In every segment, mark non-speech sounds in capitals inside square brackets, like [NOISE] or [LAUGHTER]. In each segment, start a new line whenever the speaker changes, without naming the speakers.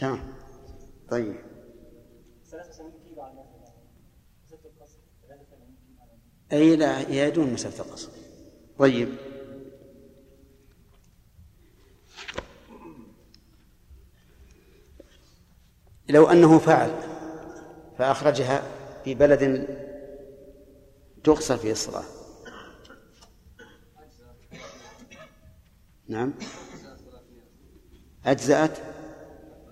تمام. طيب. أي لا يدون مسألة القصر. طيب. لو أنه فعل فأخرجها في بلد تقصر فيه الصلاة نعم. أجزأت؟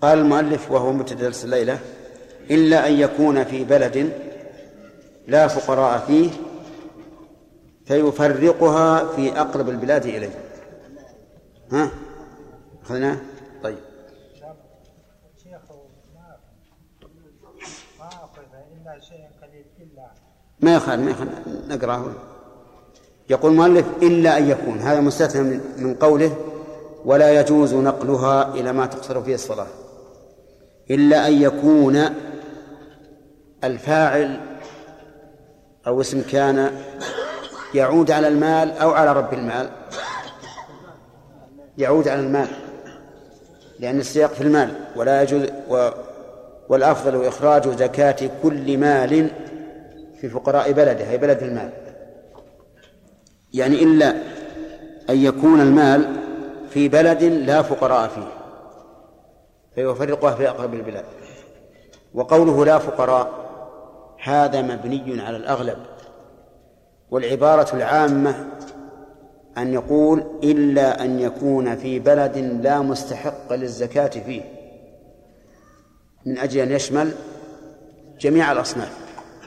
قال المؤلف وهو متدرس الليلة إلا أن يكون في بلد لا فقراء فيه فيفرقها في أقرب البلاد إليه. ها؟ أخذنا؟ طيب. ما يخالف ما يخالف. نقرأه. يقول المؤلف إلا أن يكون. هذا مستثنى من قوله ولا يجوز نقلها إلى ما تقصر فيه الصلاة. إلا أن يكون الفاعل أو اسم كان يعود على المال أو على رب المال. يعود على المال لأن السياق في المال ولا يجوز و والأفضل إخراج زكاة كل مال في فقراء بلده أي بلد المال. يعني إلا أن يكون المال في بلد لا فقراء فيه. فيفرقها في أقرب البلاد. وقوله لا فقراء هذا مبني على الأغلب. والعبارة العامة أن يقول إلا أن يكون في بلد لا مستحق للزكاة فيه. من أجل أن يشمل جميع الأصناف.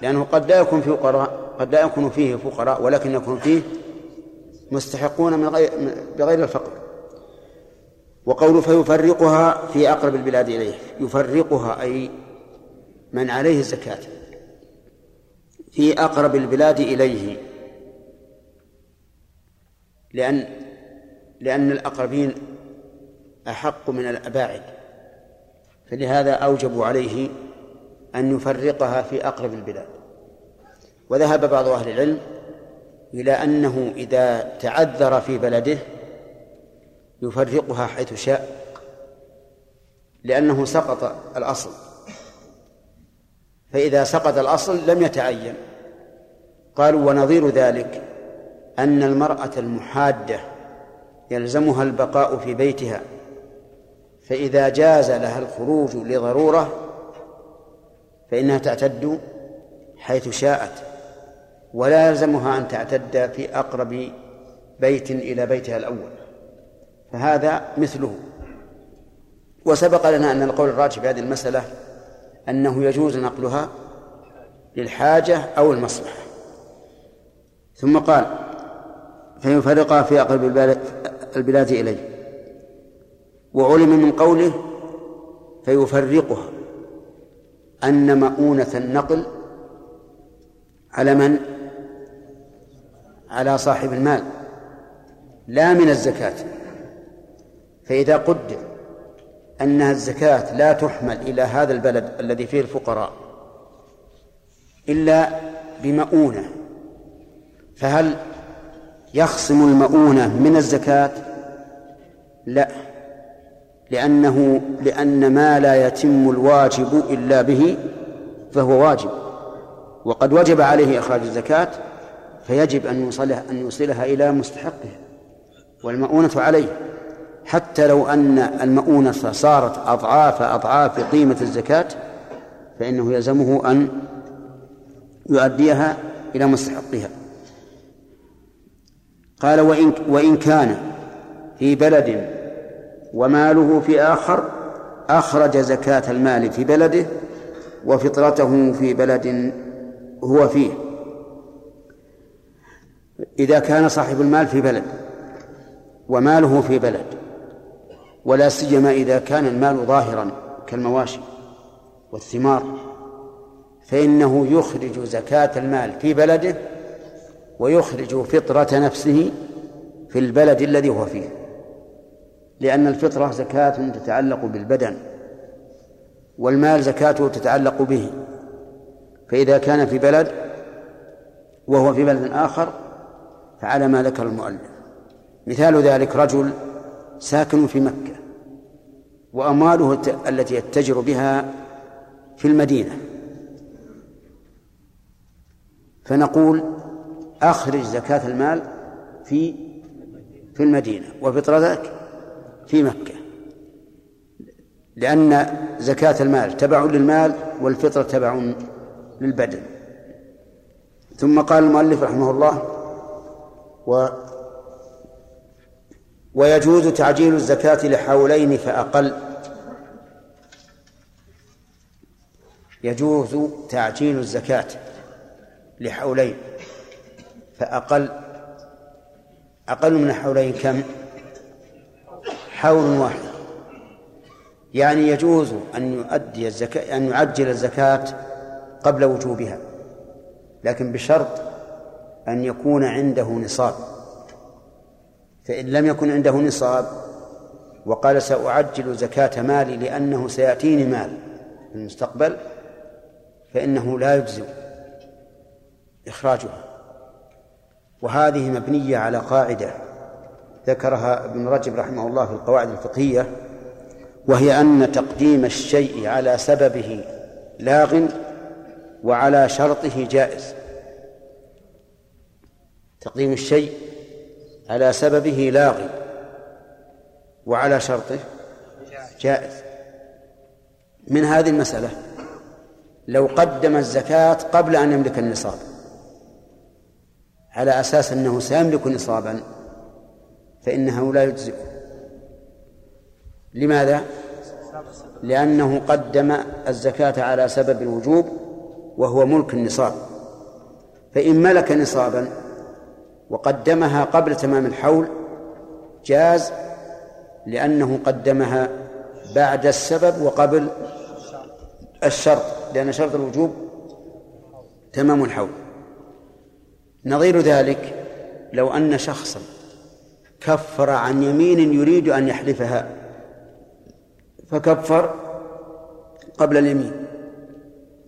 لأنه قد لا يكون فيه فقراء قد لا يكون فيه فقراء ولكن يكون فيه مستحقون من غير بغير الفقر. وقول فيفرقها في أقرب البلاد إليه. يفرقها أي من عليه الزكاة. في أقرب البلاد إليه. لأن لأن الأقربين أحق من الأباعد. فلهذا أوجبوا عليه أن يفرقها في أقرب البلاد. وذهب بعض أهل العلم إلى أنه إذا تعذر في بلده يفرقها حيث شاء لأنه سقط الأصل. فإذا سقط الأصل لم يتعين. قالوا ونظير ذلك أن المرأة المحادة يلزمها البقاء في بيتها فإذا جاز لها الخروج لضرورة فإنها تعتد حيث شاءت ولا يلزمها أن تعتد في أقرب بيت إلى بيتها الأول. فهذا مثله. وسبق لنا أن القول الراجح في هذه المسألة أنه يجوز نقلها للحاجة أو المصلحة. ثم قال فيفرقها في أقرب البلاد إليه. وعلم من قوله فيفرقها. أن مؤونة النقل على من؟ على صاحب المال. لا من الزكاة. فإذا قدر أن الزكاة لا تحمل إلى هذا البلد الذي فيه الفقراء إلا بمؤونة فهل يخصم المؤونة من الزكاة؟ لا لأنه لأن ما لا يتم الواجب إلا به فهو واجب وقد وجب عليه إخراج الزكاة فيجب أن يوصلها أن يوصلها إلى مستحقها والمؤونة عليه حتى لو أن المؤونة صارت أضعاف أضعاف قيمة الزكاة فإنه يلزمه أن يؤديها إلى مستحقها قال وإن وإن كان في بلد وماله في آخر أخرج زكاة المال في بلده وفطرته في بلد هو فيه. إذا كان صاحب المال في بلد وماله في بلد ولا سيما إذا كان المال ظاهرا كالمواشي والثمار فإنه يخرج زكاة المال في بلده ويخرج فطرة نفسه في البلد الذي هو فيه لأن الفطرة زكاة تتعلق بالبدن والمال زكاته تتعلق به فإذا كان في بلد وهو في بلد آخر فعلى ما ذكر المؤلف. مثال ذلك رجل ساكن في مكة. وأمواله التي يتجر بها في المدينة. فنقول أخرج زكاة المال في في المدينة وفطرتك في مكة. لأن زكاة المال تبع للمال والفطرة تبع للبدن. ثم قال المؤلف رحمه الله و ويجوز تعجيل الزكاة لحولين فأقل. يجوز تعجيل الزكاة لحولين فأقل. أقل من حولين كم؟ حول واحد. يعني يجوز أن يؤدي الزكاة أن يعجل الزكاة قبل وجوبها لكن بشرط أن يكون عنده نصاب. فإن لم يكن عنده نصاب وقال سأعجل زكاة مالي لأنه سيأتيني مال في المستقبل فإنه لا يجزئ إخراجها. وهذه مبنية على قاعدة ذكرها ابن رجب رحمه الله في القواعد الفقهية وهي أن تقديم الشيء على سببه لاغ وعلى شرطه جائز. تقديم الشيء على سببه لاغي. وعلى شرطه جائز. من هذه المسألة لو قدم الزكاة قبل أن يملك النصاب على أساس أنه سيملك نصابا فإنه لا يجزئ لماذا؟ لأنه قدم الزكاة على سبب الوجوب وهو ملك النصاب. فإن ملك نصابا وقدمها قبل تمام الحول جاز لأنه قدمها بعد السبب وقبل الشرط لأن شرط الوجوب تمام الحول. نظير ذلك لو أن شخصا كفر عن يمين يريد أن يحلفها فكفر قبل اليمين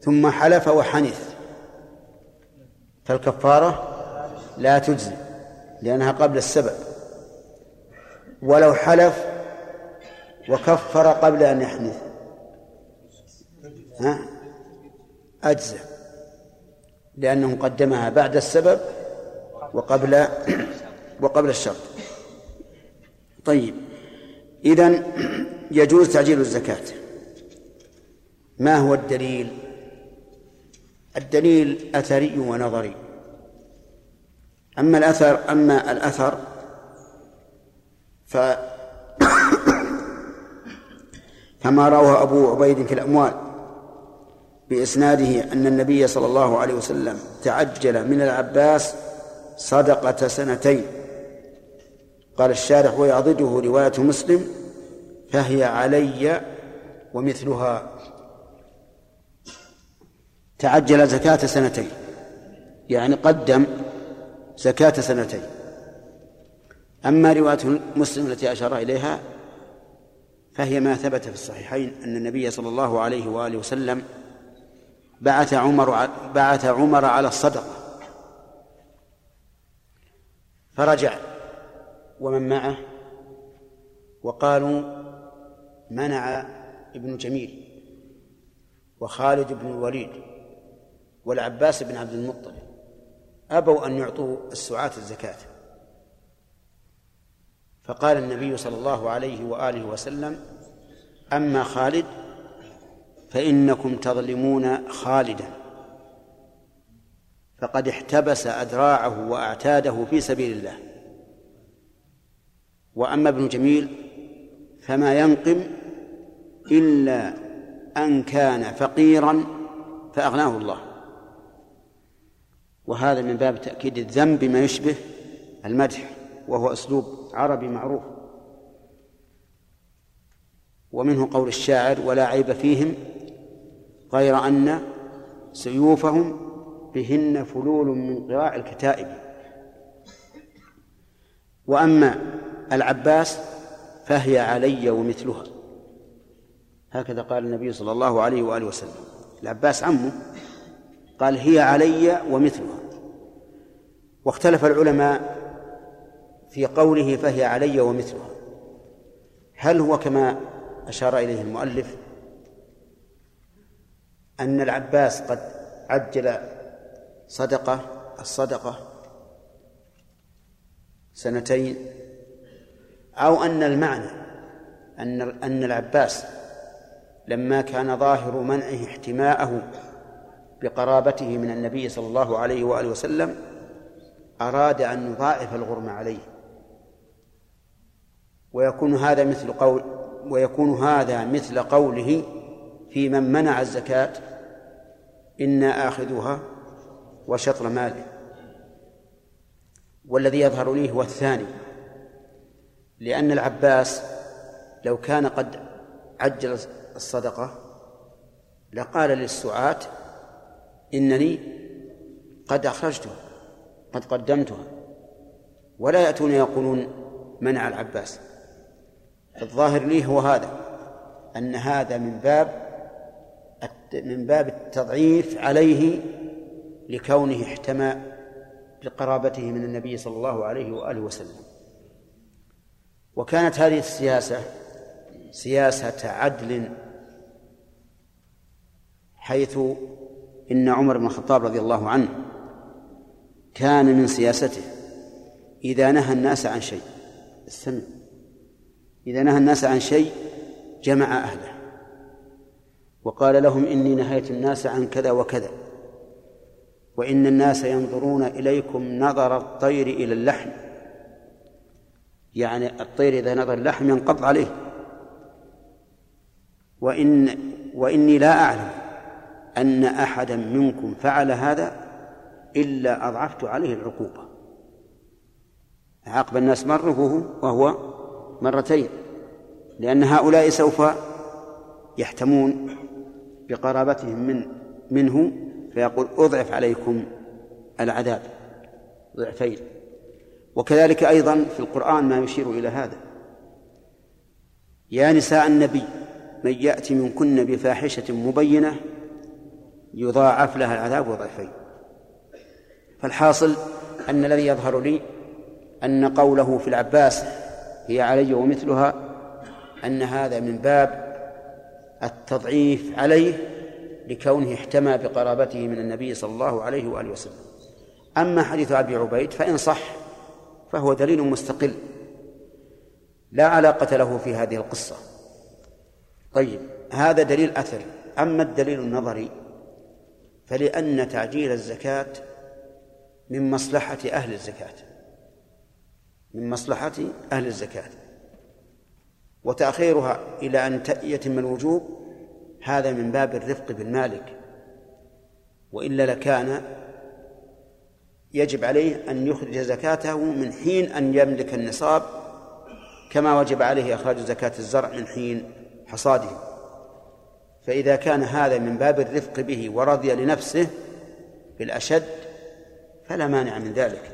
ثم حلف وحنث فالكفارة لا تجزي لأنها قبل السبب. ولو حلف وكفر قبل أن يحنث. ها؟ أجزى. لأنه قدمها بعد السبب وقبل [CLEARS THROAT] وقبل الشرط. طيب. إذن يجوز تعجيل الزكاة. ما هو الدليل؟ الدليل أثري ونظري. أما الأثر أما الأثر ف كما روى أبو عبيد في الأموال بإسناده أن النبي صلى الله عليه وسلم تعجل من العباس صدقة سنتين. قال الشارح ويعضده رواية مسلم فهي علي ومثلها. تعجل زكاة سنتين يعني قدم زكاة سنتين. أما رواية مسلم التي أشار إليها فهي ما ثبت في الصحيحين أن النبي صلى الله عليه وآله وسلم بعث عمر بعث عمر على الصدقة. فرجع ومن معه وقالوا منع ابن جميل وخالد بن الوليد والعباس بن عبد المطلب. أبوا أن يعطوا السعاة الزكاة. فقال النبي صلى الله عليه وآله وسلم أما خالد فإنكم تظلمون خالدا. فقد احتبس أذراعه وأعتاده في سبيل الله. وأما ابن جميل فما ينقم إلا أن كان فقيرا فأغناه الله. وهذا من باب تأكيد الذنب بما يشبه المدح وهو أسلوب عربي معروف. ومنه قول الشاعر ولا عيب فيهم غير أن سيوفهم بهن فلول من قراع الكتائب. وأما العباس فهي علي ومثلها. هكذا قال النبي صلى الله عليه وآله وسلم. العباس عمه قال هي علي ومثلها. واختلف العلماء في قوله فهي علي ومثلها. هل هو كما أشار إليه المؤلف أن العباس قد عجل صدقة الصدقة سنتين أو أن المعنى أن أن العباس لما كان ظاهر منعه احتماءه بقرابته من النبي صلى الله عليه وآله وسلم أراد أن يضاعف الغرم عليه. ويكون هذا مثل قول ويكون هذا مثل قوله في من منع الزكاة إنا آخذها وشطر ماله. والذي يظهر لي هو الثاني لأن العباس لو كان قد عجل الصدقة لقال للسعاة إنني قد أخرجتها قد قدمتها. ولا يأتون يقولون منع العباس. الظاهر لي هو هذا أن هذا من باب من باب التضعيف عليه لكونه احتمى بقرابته من النبي صلى الله عليه وآله وسلم. وكانت هذه السياسة سياسة عدل حيث إن عمر بن الخطاب رضي الله عنه كان من سياسته. إذا نهى الناس عن شيء استمع. إذا نهى الناس عن شيء جمع أهله. وقال لهم إني نهيت الناس عن كذا وكذا. وإن الناس ينظرون إليكم نظر الطير إلى اللحم. يعني الطير إذا نظر اللحم ينقض عليه. وإن وإني لا أعلم. أن أحدا منكم فعل هذا إلا أضعفت عليه العقوبة. عاقب الناس مرة وهو مرتين لأن هؤلاء سوف يحتمون بقرابتهم من منه فيقول أضعف عليكم العذاب ضعفين. وكذلك أيضا في القرآن ما يشير إلى هذا. يا نساء النبي من يأتي منكن بفاحشة مبينة يضاعف لها العذاب ضعفين فالحاصل أن الذي يظهر لي أن قوله في العباس هي علي ومثلها أن هذا من باب التضعيف عليه لكونه احتمى بقرابته من النبي صلى الله عليه وآله وسلم. أما حديث أبي عبيد فإن صح فهو دليل مستقل لا علاقة له في هذه القصة. طيب هذا دليل أثري. أما الدليل النظري فلأن تعجيل الزكاة من مصلحة أهل الزكاة. من مصلحة أهل الزكاة. وتأخيرها إلى أن يتم الوجوب هذا من باب الرفق بالمالك. وإلا لكان يجب عليه أن يخرج زكاته من حين أن يملك النصاب كما وجب عليه إخراج زكاة الزرع من حين حصاده. فإذا كان هذا من باب الرفق به ورضي لنفسه بالأشد فلا مانع من ذلك.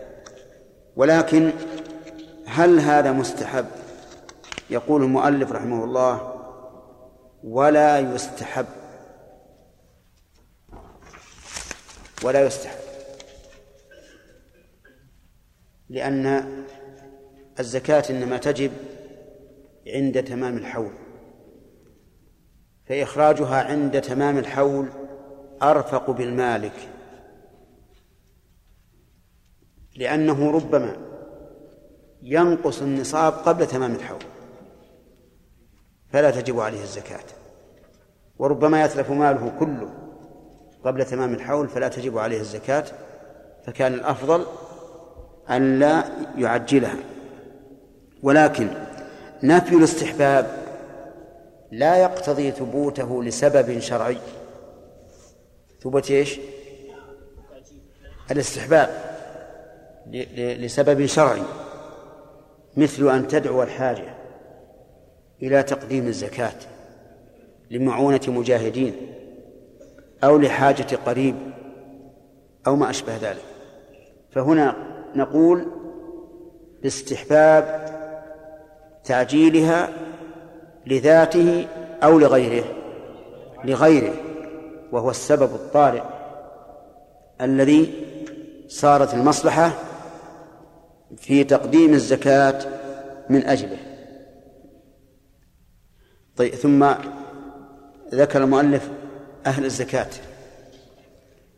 ولكن هل هذا مستحب؟ يقول المؤلف رحمه الله ولا يستحب. ولا يستحب. لأن الزكاة إنما تجب عند تمام الحول. فإخراجها عند تمام الحول أرفق بالمالك. لأنه ربما ينقص النصاب قبل تمام الحول فلا تجب عليه الزكاة. وربما يتلف ماله كله قبل تمام الحول فلا تجب عليه الزكاة. فكان الأفضل أن لا يعجلها. ولكن نفي الاستحباب لا يقتضي ثبوته لسبب شرعي ثبوت إيش؟ الاستحباب لسبب شرعي مثل أن تدعو الحاجة إلى تقديم الزكاة لمعونة مجاهدين أو لحاجة قريب أو ما أشبه ذلك فهنا نقول باستحباب تعجيلها لذاته أو لغيره لغيره وهو السبب الطارئ الذي صارت المصلحة في تقديم الزكاة من أجله. طيب ثم ذكر المؤلف أهل الزكاة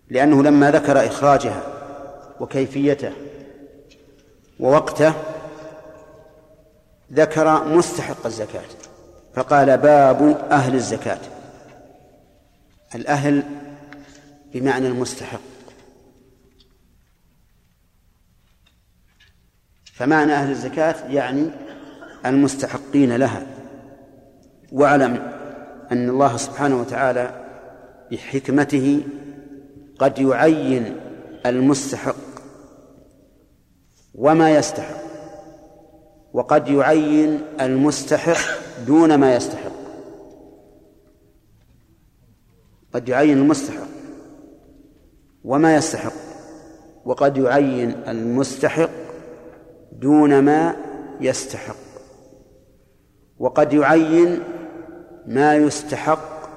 لأنه لما ذكر إخراجها وكيفيته ووقته ذكر مستحق الزكاة. فقال باب أهل الزكاة. الأهل بمعنى المستحق. فمعنى أهل الزكاة يعني المستحقين لها واعلم أن الله سبحانه وتعالى بحكمته قد يعين المستحق وما يستحق وقد يعين المستحق دون ما يستحق. قد يعين المستحق وما يستحق وقد يعين المستحق دون ما يستحق وقد يعين ما يستحق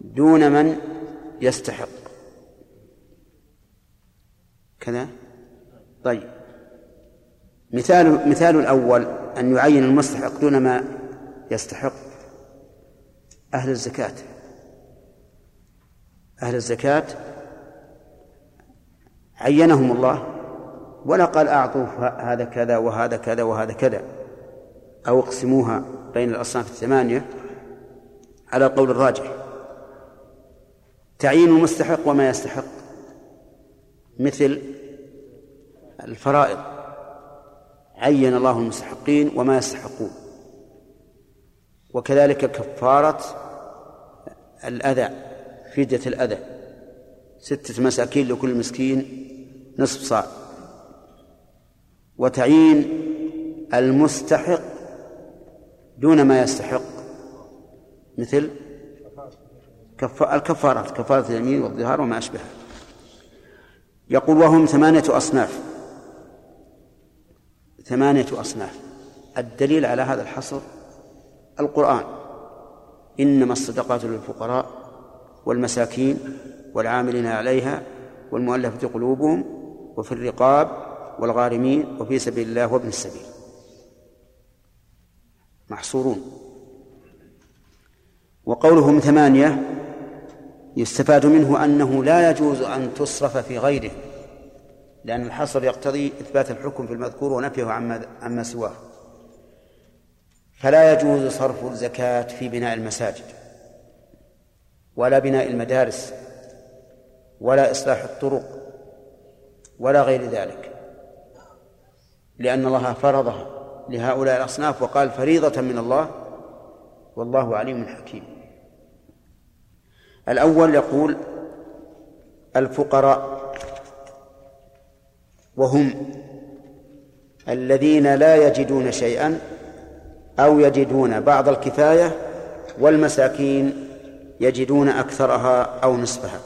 دون من يستحق. كذا؟ طيب. مثال مثال الأول أن يعين المستحق دون ما يستحق أهل الزكاة. أهل الزكاة عينهم الله ولا قال أعطوا هذا كذا وهذا كذا وهذا كذا أو اقسموها بين الأصناف الثمانية على القول الراجح. تعيين المستحق وما يستحق مثل الفرائض. عين الله المستحقين وما يستحقون. وكذلك كفارة الأذى فدية الأذى. ستة مساكين لكل مسكين نصف صاع. وتعيين المستحق دون ما يستحق. مثل الكفارات كفارة اليمين والظهار وما أشبهه يقول وهم ثمانية أصناف. ثمانية أصناف. الدليل على هذا الحصر القرآن. إنما الصدقات للفقراء والمساكين والعاملين عليها والمؤلفة قلوبهم وفي الرقاب والغارمين وفي سبيل الله وابن السبيل. محصورون. وقولهم ثمانية يستفاد منه أنه لا يجوز أن تصرف في غيره لأن الحصر يقتضي إثبات الحكم في المذكور ونفيه عما عما سواه. فلا يجوز صرف الزكاة في بناء المساجد ولا بناء المدارس ولا إصلاح الطرق ولا غير ذلك لأن الله فرضها لهؤلاء الأصناف وقال فريضة من الله والله عليم حكيم. الأول يقول الفقراء وهم الذين لا يجدون شيئا أو يجدون بعض الكفاية والمساكين يجدون أكثرها أو نصفها.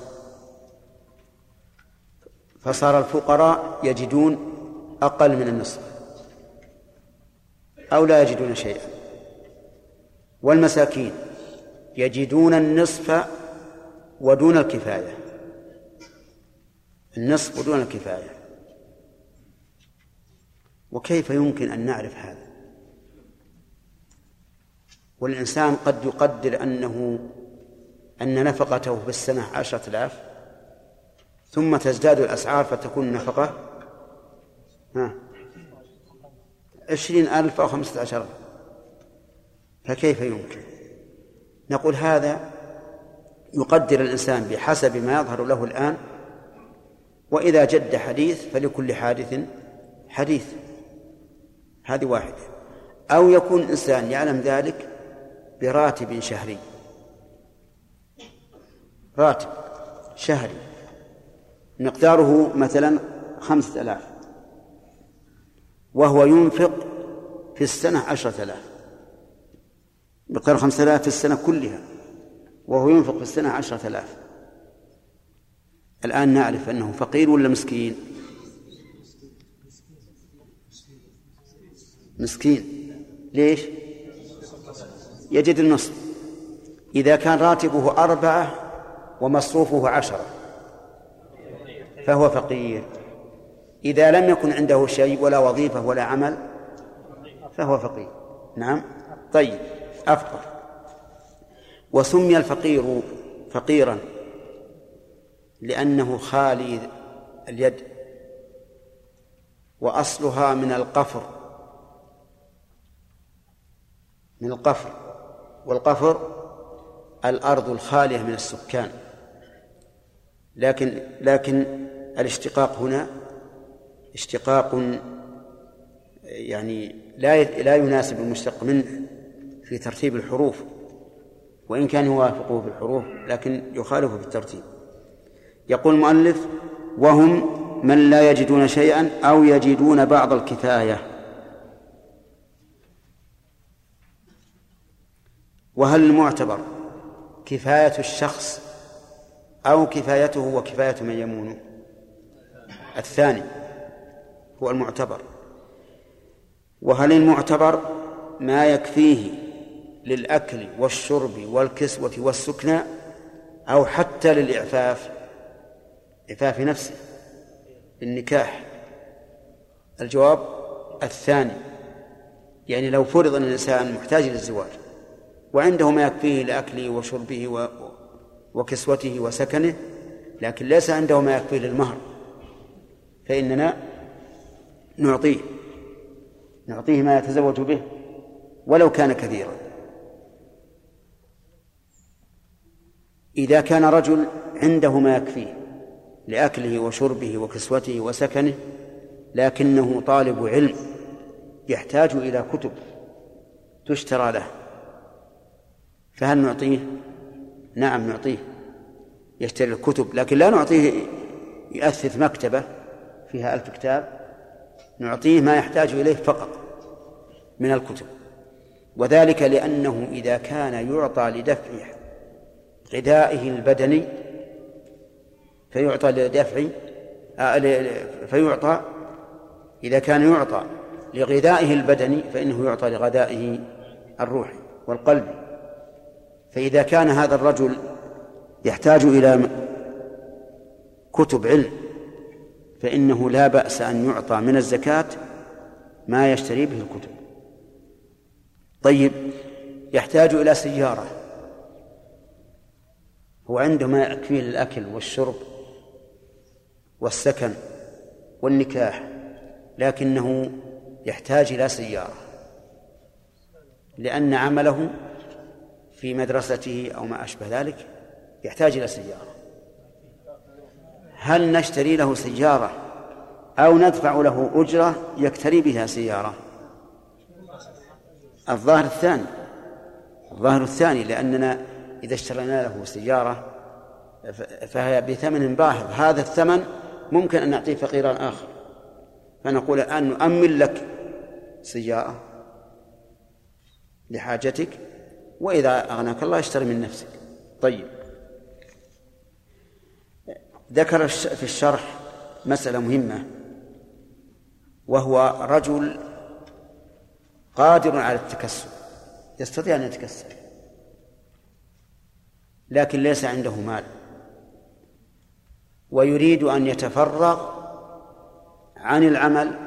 فصار الفقراء يجدون أقل من النصف أو لا يجدون شيئا. والمساكين يجدون النصف ودون الكفاية. النصف ودون الكفاية. وكيف يمكن أن نعرف هذا؟ والإنسان قد يقدر أنه أن نفقته في السنة عشرة آلاف ثم تزداد الأسعار فتكون النفقة ها عشرين ألف أو خمسة عشر فكيف يمكن؟ نقول هذا يقدر الإنسان بحسب ما يظهر له الآن وإذا جد حديث فلكل حادث حديث هذه واحدة. أو يكون إنسان يعلم ذلك براتب شهري. راتب شهري. مقداره مثلا خمسة آلاف. وهو ينفق في السنة عشرة آلاف. مقدار خمسة آلاف في السنة كلها. وهو ينفق في السنة عشرة آلاف. الآن نعرف أنه فقير ولا مسكين؟ مسكين. ليش؟ يجد النصف. إذا كان راتبه أربعة ومصروفه عشرة فهو فقير. إذا لم يكن عنده شيء ولا وظيفة ولا عمل فهو فقير. نعم؟ طيب أفقر وسمي الفقير فقيرا لأنه خالي اليد وأصلها من القفر. من القفر. والقفر الأرض الخالية من السكان. لكن لكن الاشتقاق هنا اشتقاق يعني لا لا يناسب المشتق منه في ترتيب الحروف وإن كان يوافقه في الحروف لكن يخالفه في الترتيب. يقول المؤلف وهم من لا يجدون شيئا أو يجدون بعض الكفاية. وهل المعتبر كفاية الشخص أو كفايته وكفاية من يمونه الثاني هو المعتبر. وهل المعتبر ما يكفيه للأكل والشرب والكسوة والسكنى أو حتى للإعفاف؟ إعفاف نفسه بالنكاح الجواب الثاني يعني لو فرض أن الإنسان محتاج للزواج وعنده ما يكفيه لأكله وشربه وكسوته وسكنه لكن ليس عنده ما يكفيه للمهر فإننا نعطيه نعطيه ما يتزوج به ولو كان كثيرا. إذا كان رجل عنده ما يكفيه لأكله وشربه وكسوته وسكنه لكنه طالب علم يحتاج إلى كتب تشترى له. فهل نعطيه؟ نعم نعطيه. يشتري الكتب لكن لا نعطيه يأثث مكتبة فيها ألف كتاب. نعطيه ما يحتاج إليه فقط من الكتب. وذلك لأنه إذا كان يعطى لدفع غذائه البدني فيعطى لدفع آه، فيعطى. إذا كان يعطى لغذائه البدني فإنه يعطى لغذائه الروحي والقلبي. فإذا كان هذا الرجل يحتاج إلى كتب علم فإنه لا بأس أن يعطى من الزكاة ما يشتري به الكتب. طيب يحتاج إلى سيارة. هو عنده ما يكفيه للأكل والشرب والسكن والنكاح لكنه يحتاج إلى سيارة لأن عمله في مدرسته أو ما أشبه ذلك يحتاج إلى سيارة. هل نشتري له سيارة أو ندفع له أجرة يكتري بها سيارة؟ الظاهر الثاني الظاهر الثاني لأننا إذا اشترينا له سيارة فهي بثمن باهظ. هذا الثمن ممكن أن نعطيه فقيرا آخر. فنقول الآن نؤمن لك سيارة لحاجتك. وإذا أغناك الله اشتري من نفسك. طيب. ذكر في الشرح مسألة مهمة وهو رجل قادر على التكسب يستطيع أن يتكسب لكن ليس عنده مال ويريد أن يتفرغ عن العمل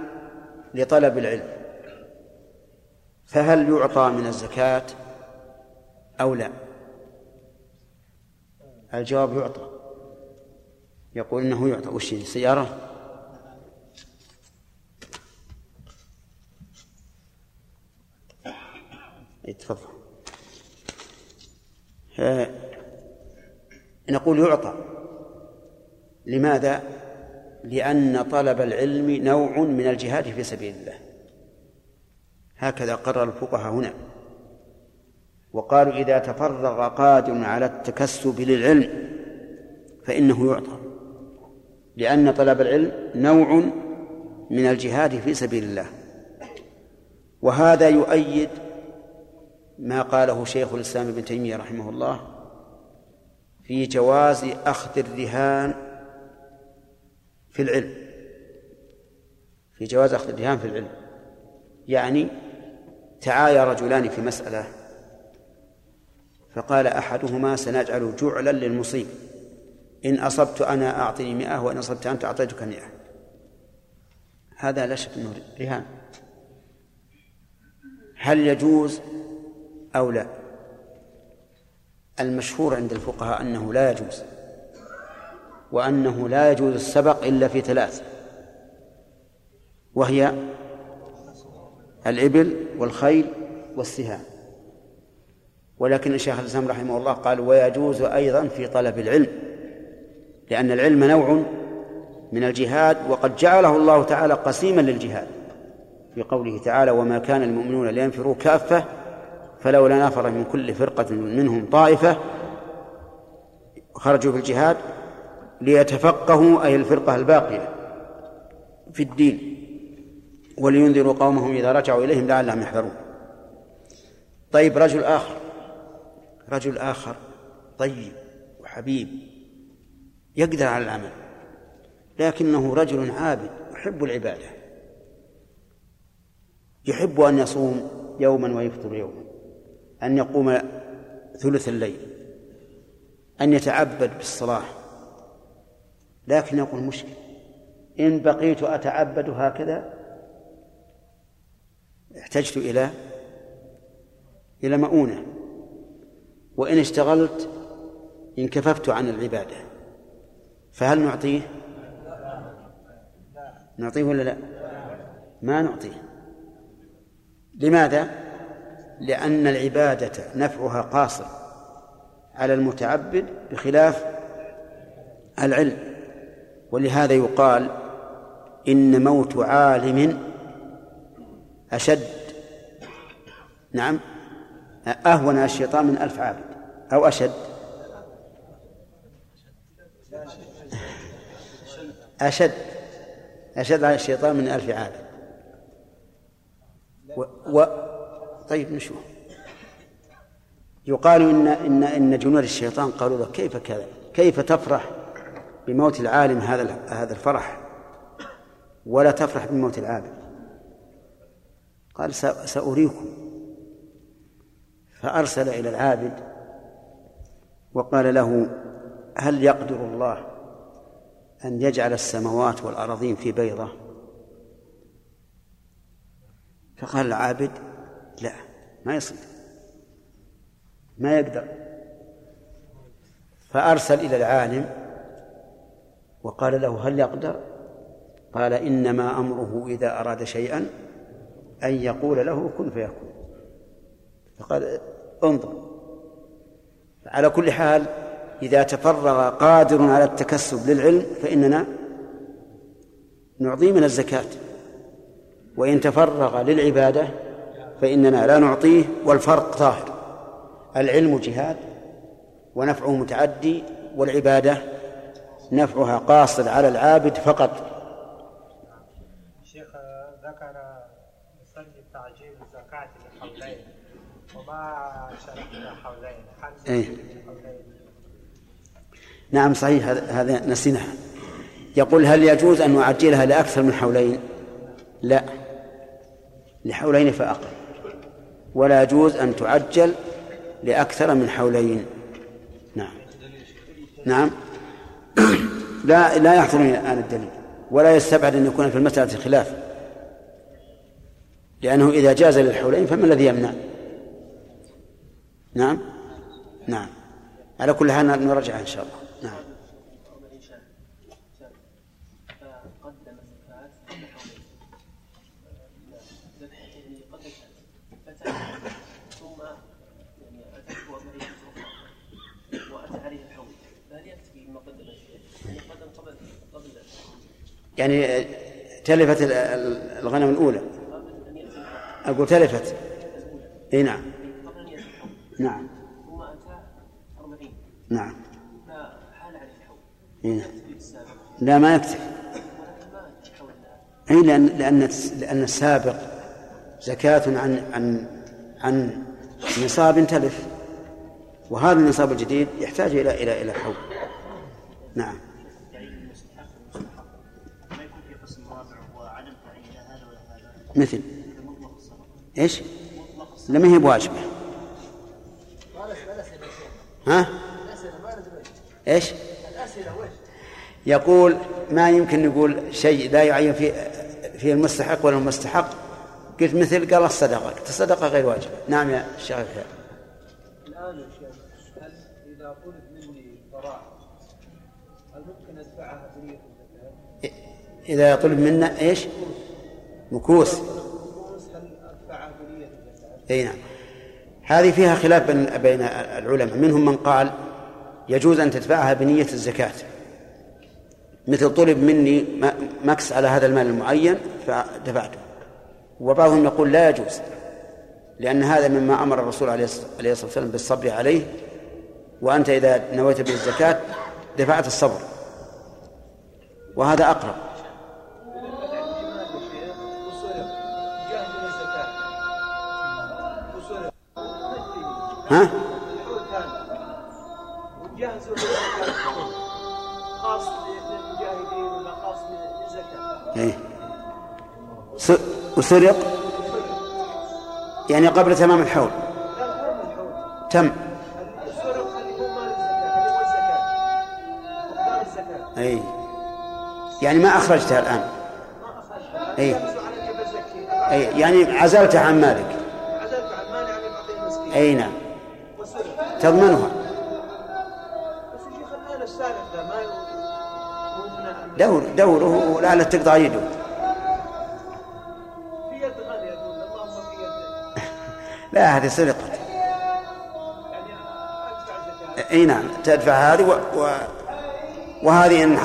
لطلب العلم فهل يعطى من الزكاة؟ أو لا؟ الجواب يعطى. يقول إنه يعطى. وش سيارة تفضل. نقول يعطى. لماذا؟ لأن طلب العلم نوع من الجهاد في سبيل الله. هكذا قرر الفقهاء هنا. وقالوا إذا تفرغ قادر على التكسب للعلم فإنه يعطى لأن طلب العلم نوع من الجهاد في سبيل الله. وهذا يؤيد ما قاله شيخ الإسلام ابن تيمية رحمه الله في جواز أخذ الرهان في العلم. في جواز أخذ الرهان في العلم. يعني تعايا رجلان في مسألة فقال أحدهما سنجعل جعلا للمصيب. إن أصبت أنا أعطني مئة وإن أصبت أنت أعطيتك مئة. هذا لا شك أنه رهان. هل يجوز أو لا؟ المشهور عند الفقهاء أنه لا يجوز وأنه لا يجوز السبق إلا في ثلاث. وهي الإبل والخيل والسهام. ولكن الشيخ الإسلام رحمه الله قال ويجوز أيضا في طلب العلم لأن العلم نوع من الجهاد وقد جعله الله تعالى قسيما للجهاد. في قوله تعالى وما كان المؤمنون لينفروا كافة فلولا نفر من كل فرقة منهم طائفة خرجوا في الجهاد ليتفقهوا أي الفرقة الباقية في الدين ولينذروا قومهم إذا رجعوا إليهم لعلهم يحذرون. طيب رجل آخر. رجل آخر طيب وحبيب يقدر على العمل لكنه رجل عابد يحب العبادة يحب أن يصوم يوما ويفطر يوما أن يقوم ثلث الليل أن يتعبد بالصلاة لكن يقول مشكل إن بقيت أتعبد هكذا احتجت إلى إلى مؤونة. وإن اشتغلت انكففت عن العبادة فهل نعطيه؟ نعطيه ولا لا؟ ما نعطيه لماذا؟ لأن العبادة نفعها قاصر على المتعبد بخلاف العلم ولهذا يقال إن موت عالم أشد نعم أهون الشيطان من ألف عابد أو أشد؟ أشد. أشد على الشيطان من ألف عابد و, و طيب نشوف. يقال إن إن إن جنود الشيطان قالوا له كيف كذا؟ كيف تفرح بموت العالم هذا هذا الفرح؟ ولا تفرح بموت العابد؟ قال سأريكم. فأرسل إلى العابد وقال له هل يقدر الله أن يجعل السماوات والأراضين في بيضة؟ فقال العابد لا ما يصير ما يقدر. فأرسل إلى العالم وقال له هل يقدر؟ قال إنما أمره إذا أراد شيئا أن يقول له كن فيكون. فقال انظر. على كل حال إذا تفرغ قادر على التكسب للعلم فإننا نعطيه من الزكاة. وإن تفرغ للعبادة فإننا لا نعطيه والفرق ظاهر العلم جهاد ونفعه متعدي والعبادة نفعها قاصر على العابد فقط.
شيخ ذكر يصلي تعجيل الزكاة للحولين وما شرح الحولين
إيه؟ نعم صحيح. هذا نسيناه. يقول هل يجوز أن نعجلها لأكثر من حولين؟ لا. لحولين فأقل ولا يجوز أن تعجل لأكثر من حولين. نعم. نعم. [COUGHS] لا لا يحضرني الآن الدليل. ولا يستبعد أن يكون في المسألة خلاف. لأنه إذا جاز للحولين فما الذي يمنع؟ نعم نعم؟ على كل حال نرجع إن شاء الله. نعم. يعني تلفت الغنم الأولى. أقول تلفت. أي نعم. نعم. ثم أتى أربعين. نعم. فحال عليه الحول. إيه؟ لا ما يكتفي. أي لأن لأن لأن السابق زكاة عن عن عن نصاب تلف. وهذا النصاب الجديد يحتاج إلى إلى إلى حول. نعم. مثل. إيش؟ لم هي بواجبة. ها؟ إيش؟ يقول ما يمكن نقول شيء لا يعين في في المستحق ولا المستحق قلت مثل قال الصدقة الصدقة غير واجبة نعم يا شيخ
الآن يا شيخ هل إذا طلب مني ضراع هل ممكن أدفعها بنية الزكاة؟
إذا طلب منا إيش مكوس
هل أدفعها بنية الزكاة؟
أي نعم هذه فيها خلاف بين العلماء. منهم من قال يجوز أن تدفعها بنية الزكاة. مثل طلب مني مكس على هذا المال المعين فدفعته. وبعضهم يقول لا يجوز لأن هذا مما أمر الرسول عليه الصلاة والسلام بالصبر عليه. وأنت إذا نويت به الزكاة دفعت الصبر. وهذا أقرب. ها؟ خاص للمجاهدين ولا خاص للزكاة؟ إيه وسرق؟ يعني قبل تمام الحول. تم. اي يعني ما أخرجتها الآن. اي اي يعني عزلتها عن مالك. اي نعم. تضمنها. دور دوره لعل تقطع يده. [LAUGHS] لا هذه سرقة. إي نعم تدفع هذه و... و... وهذه إن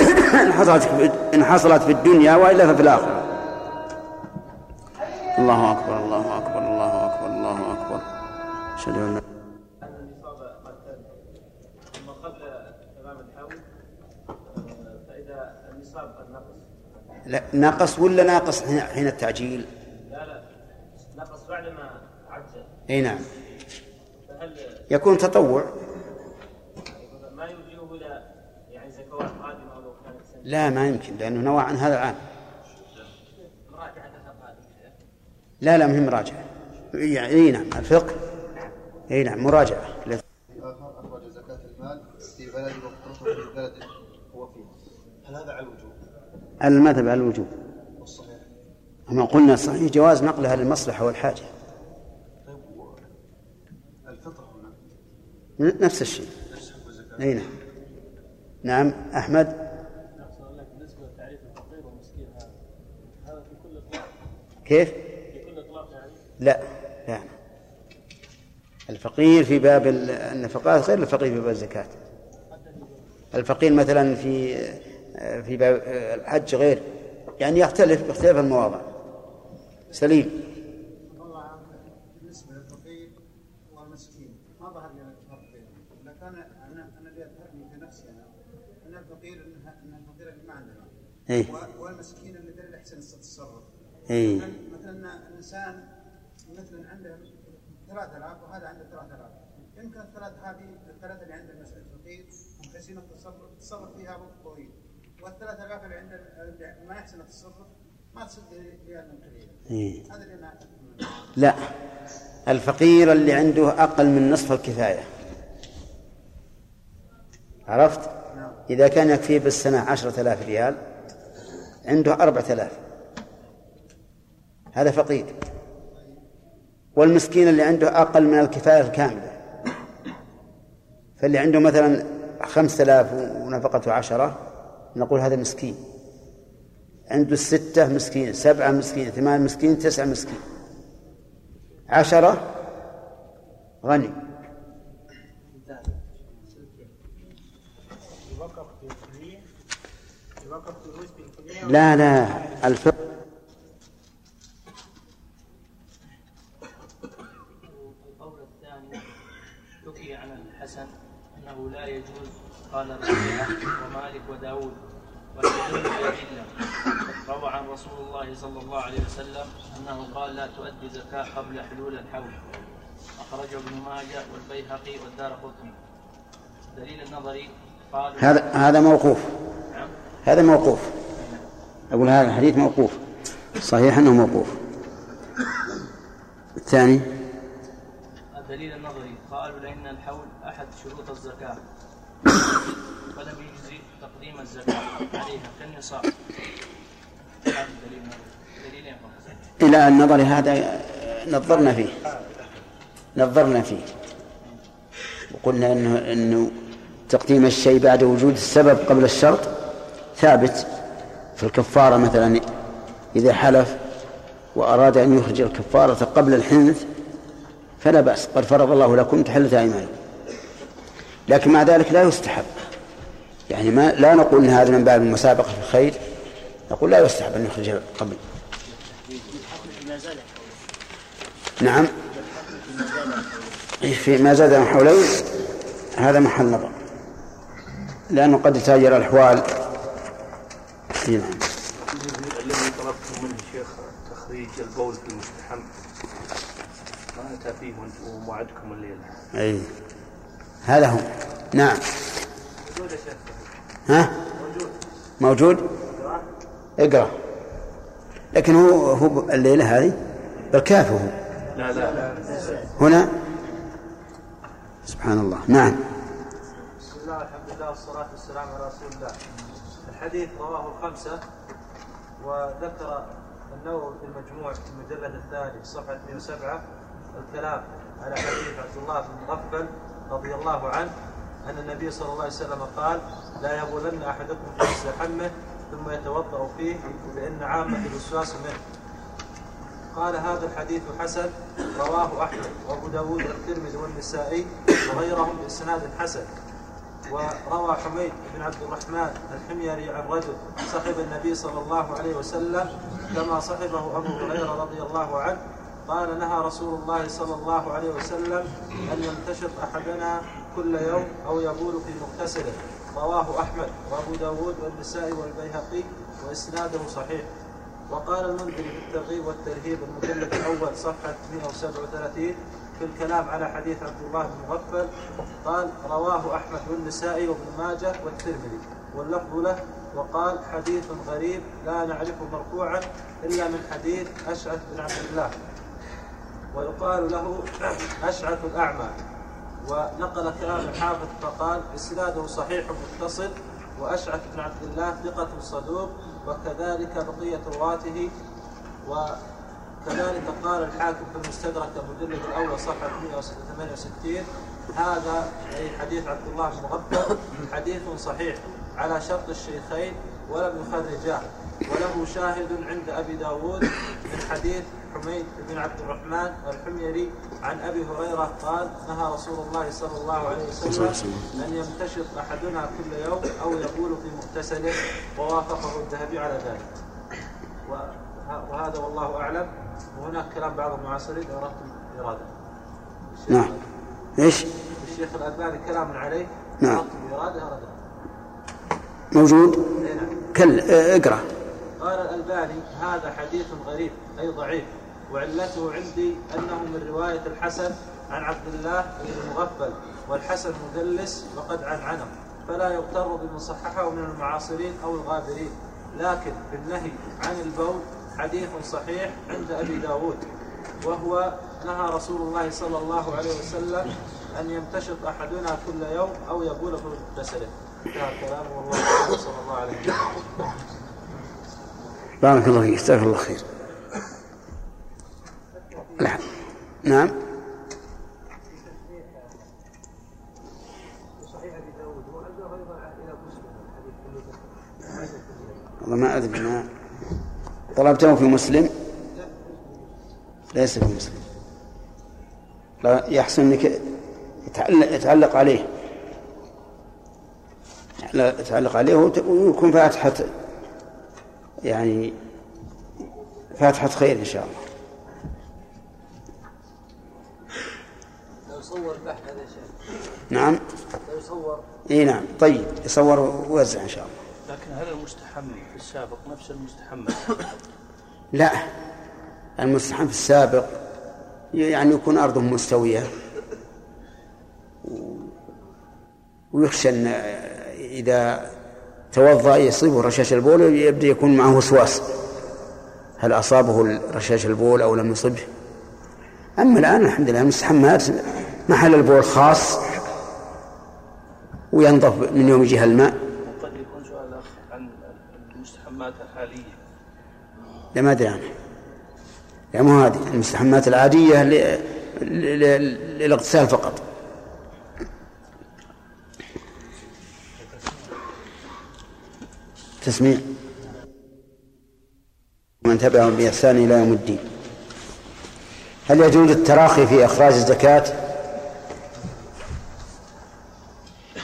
[COUGHS] حصلت إن حصلت في الدنيا وإلا ففي الآخرة. نقص ولا ناقص حين التعجيل؟ لا لا. نقص بعد ما عجل إي نعم. فهل يكون تطوع. ما يوجهه إلى يعني زكوات قادمة ولو كانت سنة؟ لا ما يمكن لأنه نوى عن هذا العام. مراجعة لا لا مهم مراجعة. يعني إي نعم الفقه. إي نعم مراجعة.
أخرج زكاة المال في بلد وقرته في بلد هو فيه هل هذا على الوجوب؟
المذهب على الوجوب. ما قلنا صحيح جواز نقلها للمصلحة والحاجة. نفس الشيء. أي نعم. نعم اطلاق كيف؟ لا لا. الفقير في باب النفقات غير الفقير في باب الزكاة. الفقير مثلا في في باب الحج غير يعني يختلف باختلاف المواضع. سليم. إيه؟
والمسكين اللي اللي احسن التصرف
إيه؟
مثلا الإنسان مثلا عنده 3000 وهذا عنده 3000 يمكن الثلاث هذه الثلاثة اللي عند الفقير ممكن التصرف التصرف فيها وقت طويل. والثلاث الاف اللي عند ما يحسن التصرف ما تصد ريال من؟
هذا اللي لا. الفقير اللي عنده أقل من نصف الكفاية. عرفت؟ نعم. إذا كان يكفيه بالسنة عشرة آلاف ريال عنده أربعة آلاف. هذا فقير. والمسكين اللي عنده أقل من الكفاية الكاملة. فاللي عنده مثلا خمسة آلاف ونفقته عشرة نقول هذا مسكين. عنده ستة مسكين سبعة مسكين ثمان مسكين تسعة مسكين. عشرة غني. لا لا الفقه
القول الثاني حكي عن الحسن. إنه لا يجوز قال الربيعة ومالك وداود. والدليل بالأدلة روى عن رسول الله صلى الله عليه وسلم أنه قال لا تؤدي زكاة قبل حلول الحول. أخرجه ابن ماجه والبيهقي والدار قطني. دليل النظري قال
هذا هذا موقوف. نعم. هذا موقوف. أقول هذا الحديث موقوف. صحيح أنه موقوف. الثاني؟
الدليل النظري قالوا لأن الحول أحد شروط الزكاة. فلم يجزي تقديم الزكاة عليها كالنصاب.
إلى النظر هذا نظرنا فيه. نظرنا فيه. وقلنا انه إنه تقديم الشيء بعد وجود السبب قبل الشرط ثابت. في الكفاره مثلا إذا حلف وأراد أن يخرج الكفارة قبل الحنث فلا بأس. قد فرض الله لكم تحلة أيمانكم. لكن مع ذلك لا يستحب. يعني ما لا نقول إن هذا من باب المسابقة في الخير. نقول لا يستحب أن يخرج قبل. نعم. في ما زاد عن حولين. هذا محل نظر. لأنه قد يتغير الأحوال. إي نعم.
الذي طلبتم منه شيخ تخريج البول في المستحم. ما أتى فيه وموعدكم الليلة؟
أي هذا هو. نعم. ها؟ موجود؟ اقرأ. لكن هو هو الليلة هذه؟ بل كافه
لا لا.
هنا؟ سبحان الله. نعم.
بسم الله الحمد لله والصلاة والسلام على رسول الله. الحديث رواه الخمسة وذكر النووي في المجموع في المجلد الثاني صفحة 107 الكلام على حديث عبد الله بن مغفل رضي الله عنه أن النبي صلى الله عليه وسلم قال لا يبولن أحدكم في مستحمه ثم يتوضأ فيه فإن عامة الوسواس منه. قال هذا الحديث حسن رواه أحمد وأبو داود والترمذي والنسائي وغيرهم بإسناد حسن. وروى حميد بن عبد الرحمن الحميري عن رجل صحب النبي صلى الله عليه وسلم كما صحبه أبو هريرة رضي الله عنه قال نهى رسول الله صلى الله عليه وسلم أن يمتشط أحدنا كل يوم أو يبول في مغتسله. رواه أحمد وأبو داود والنسائي والبيهقي وإسناده صحيح. وقال المنذري في الترغيب والترهيب المجلد الأول صفحة 137 في الكلام على حديث عبد الله بن مغفل قال رواه أحمد والنسائي وابن ماجه والترمذي. واللفظ له وقال حديث غريب لا نعرفه مرفوعا إلا من حديث اشعث بن عبد الله. ويقال له [CLEARS THROAT] أشعث الأعمى. ونقل كلام الحافظ فقال اسناده صحيح متصل وأشعث بن عبد الله ثقة صدوق وكذلك بقية رواته. وكذلك قال الحاكم في المستدرك المجلد الأول صفحة 168 هذا اي حديث عبد الله بن حديث صحيح على شرط الشيخين ولم يخرجاه. وله شاهد عند أبي داود من حديث حميد بن عبد الرحمن الحميري عن أبي هريرة قال نهى رسول الله صلى الله عليه وسلم أن يمتشط أحدنا كل يوم أو يقول في مغتسله ووافقه الذهبي على ذلك. وه- وهذا والله أعلم. وهناك كلام بعض المعاصرين اراده الشيخ-
نعم. إيش؟
الشيخ الألباني كلام عليه.
نعم.
أردتم اراده اراده
موجود؟
إيه نعم.
كل آه، اقرأ.
قال الألباني هذا حديث غريب أي ضعيف. وعلته عندي أنه من رواية الحسن عن عبد الله بن مغفل والحسن مدلس وقد عنعنه فلا يغتر بمن صححه من المعاصرين أو الغابرين. لكن بالنهي عن البول حديث صحيح عند أبي داود. وهو نهى رسول الله صلى الله عليه وسلم أن يمتشط أحدنا كل يوم أو يبول في مغتسله انتهى كلامه والله صلى الله عليه وسلم.
بارك الله فيك جزاك الله خير. نعم.
كله
والله ما أدري ما طلبته في مسلم. ليس في مسلم. لا يحسن إنك يتعلق, عليه. يتعلق عليه ويكون فاتحة يعني فاتحة خير إن شاء الله.
لو يصور البحث هذا شيخ.
نعم.
لو يصور
إي نعم. طيب يصور ووزع إن شاء الله.
لكن هل المستحم في السابق نفس المستحم؟
لا. المستحب في السابق يعني يكون أرضه مستوية. و- ويخشى أن إذا توضأ يصيبه رشاش البول يبدأ يكون معه وسواس. هل أصابه رشاش البول أو لم يصبه أما الآن الحمد لله المستحمات محل البول خاص وينظف من يوم يجيها الماء.
وقد يكون سؤال الأخ عن المستحمات الحالية.
لا ما أدري عنه لا مو هذه المستحمات العادية للاغتسال فقط. تسميع من تبعهم بإحسان إلى يوم الدين. هل يجوز التراخي في إخراج الزكاة؟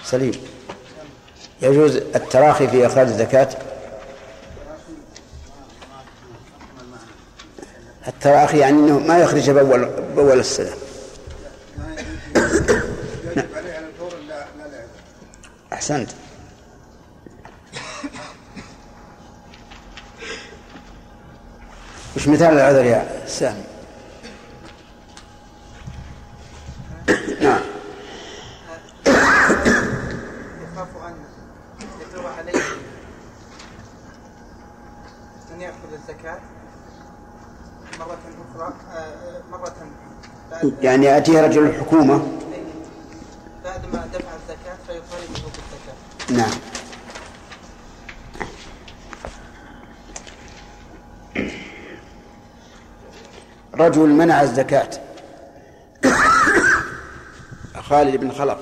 سليم. يجوز التراخي في إخراج الزكاة؟ التراخي يعني أنه ما يخرج بأول, بأول السنة.
لا [COUGHS]
أحسنت. وش مثال العذر يا سامي. نعم.
يخاف أن عليه أن يأخذ الزكاة مرة أخرى مرة
يعني يأتي رجل الحكومة
بعد ما دفع الزكاة فيطالبه بالزكاة
نعم رجل منع الزكاة. [COUGHS] خالد بن خلف.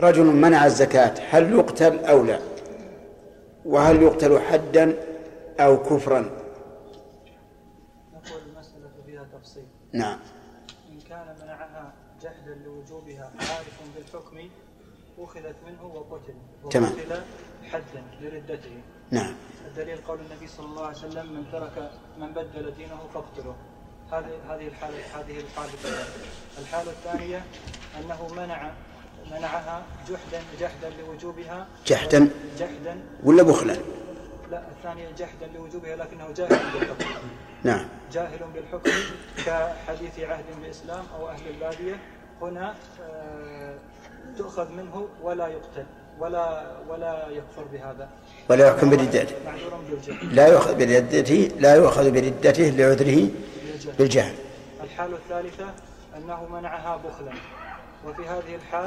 رجل منع الزكاة هل يقتل أو لا؟ وهل يقتل حدا أو كفرا؟
نقول المسألة فيها تفصيل.
نعم.
إن كان منعها جحدا لوجوبها عارف بالحكم أخذت منه وقتل.
تمام.
وقتل حدا لردته.
نعم.
الدليل قول النبي صلى الله عليه وسلم من ترك من بدل دينه فاقتله. هذه هذه الحالة هذه الحالة الأولى. الحالة الثانية أنه منع منعها جحدا جحدا لوجوبها.
جحدا؟
جحدا.
ولا بخلا؟
لا الثانية جحدا لوجوبها لكنه جاهل بالحكم.
نعم.
جاهل بالحكم كحديث عهد بإسلام أو أهل البادية. هنا آه، تؤخذ منه ولا يقتل. ولا ولا يكفر بهذا.
ولا يحكم بردته لا يؤخذ بردته لا يؤخذ بردته لعذره
بالجهل. الحالة الثالثة أنه منعها بخلا. وفي هذه الحال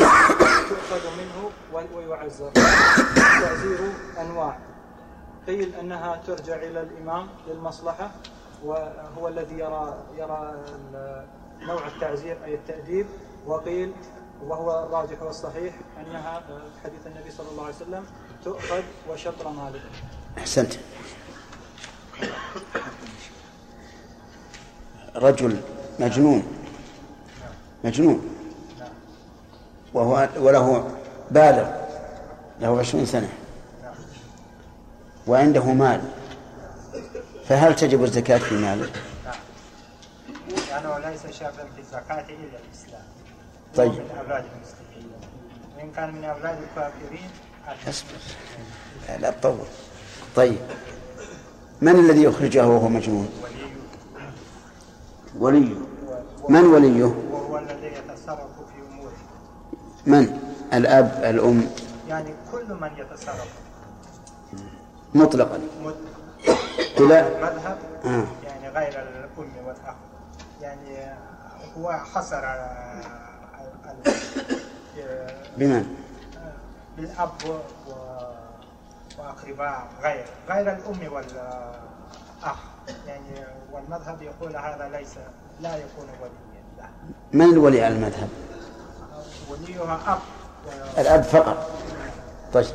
تؤخذ منه ويعزر. التعزير أنواع. قيل أنها ترجع إلى الإمام للمصلحة وهو الذي يرى يرى نوع التعزير أي التأديب. وقيل وهو الراجح والصحيح أنها آه، حديث النبي صلى الله عليه وسلم تؤخذ وشطر مالك.
أحسنت. رجل مجنون. مجنون. وهو وله بالغ له عشرين سنة. وعنده مال. فهل تجب الزكاة في ماله؟
لأنه ليس شرطا في الزكاة إلا الإسلام.
طيب.
من المستحيلين وإن كان من أولاد الكافرين
اصبر لا, لا تطول طيب. من الذي يخرجه وهو مجنون؟ وليه. من وليه؟
وهو الذي يتصرف في أموره.
من؟ الأب الأم.
يعني كل من يتصرف.
مطلقا. بلا
المذهب
آه.
يعني غير الأم والأخ. يعني هو حصر على
بمن؟
بالأب و... وأقرباء غير. غير الأم والأخ. يعني والمذهب يقول هذا ليس لا يكون وليا
من الولي على المذهب؟
وليها أب
الأب فقط. طيب.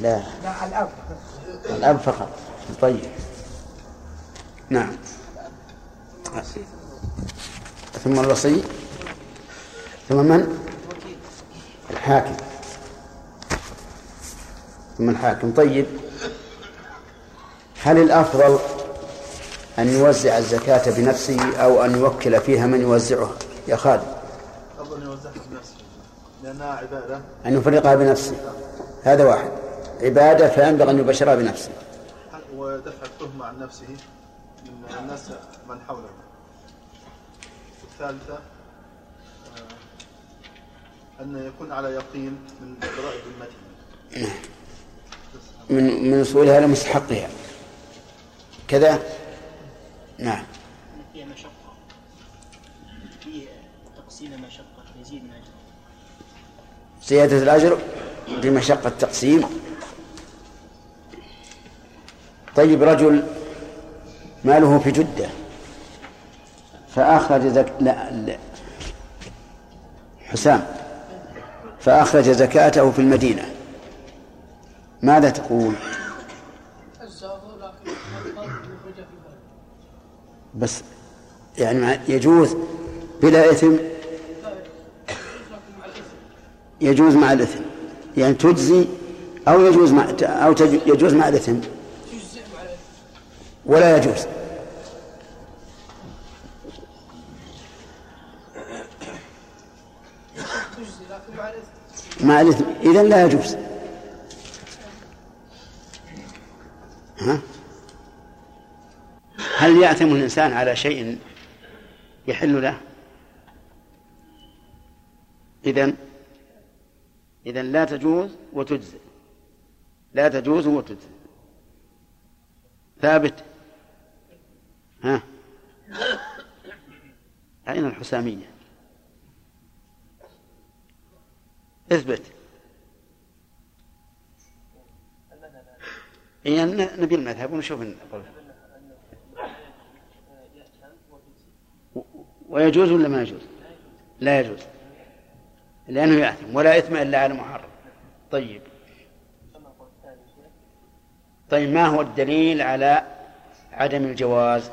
لا.
لا الأب.
الأب فقط. طيب. نعم. ثم الوصي. ثم من؟ الحاكم. ثم الحاكم. طيب. هل الأفضل أن يوزع الزكاة بنفسه أو أن يوكل فيها من يوزعها؟ يا خالد.
أفضل أن يوزعها بنفسه. لأنها عبادة.
أن يفرقها بنفسه. هذا واحد. عبادة فينبغي أن يبشرها بنفسه.
ودفع التهمة عن نفسه. من الناس من حوله الثالثة. أن يكون على يقين من إبراء ذمته
من من وصولها لمستحقها كذا؟ نعم.
فيها مشقة فيه تقسيم مشقة يزيد من أجل
زيادة الأجر بمشقة التقسيم. طيب رجل ماله في جدة. فأخرج زك... لا... لا. حسام. فأخرج زكاته في المدينة. ماذا تقول؟ بس يعني يجوز بلا إثم؟ يجوز مع الإثم. يعني تجزي أو يجوز مع أو يجوز مع الإثم. ولا يجوز. مع الإثم إذن لا يجوز. ها؟ هل يأثم الإنسان على شيء يحل له؟ إذن إذن لا تجوز وتجزي لا تجوز وتجزي ثابت. ها؟ أين الحسامية؟ اثبت. إيه نبي المذهب ونشوف القول ويجوز ولا ما يجوز؟ لا يجوز. لأنه يأثم ولا إثم إلا على محرم طيب. طيب ما هو الدليل على عدم الجواز؟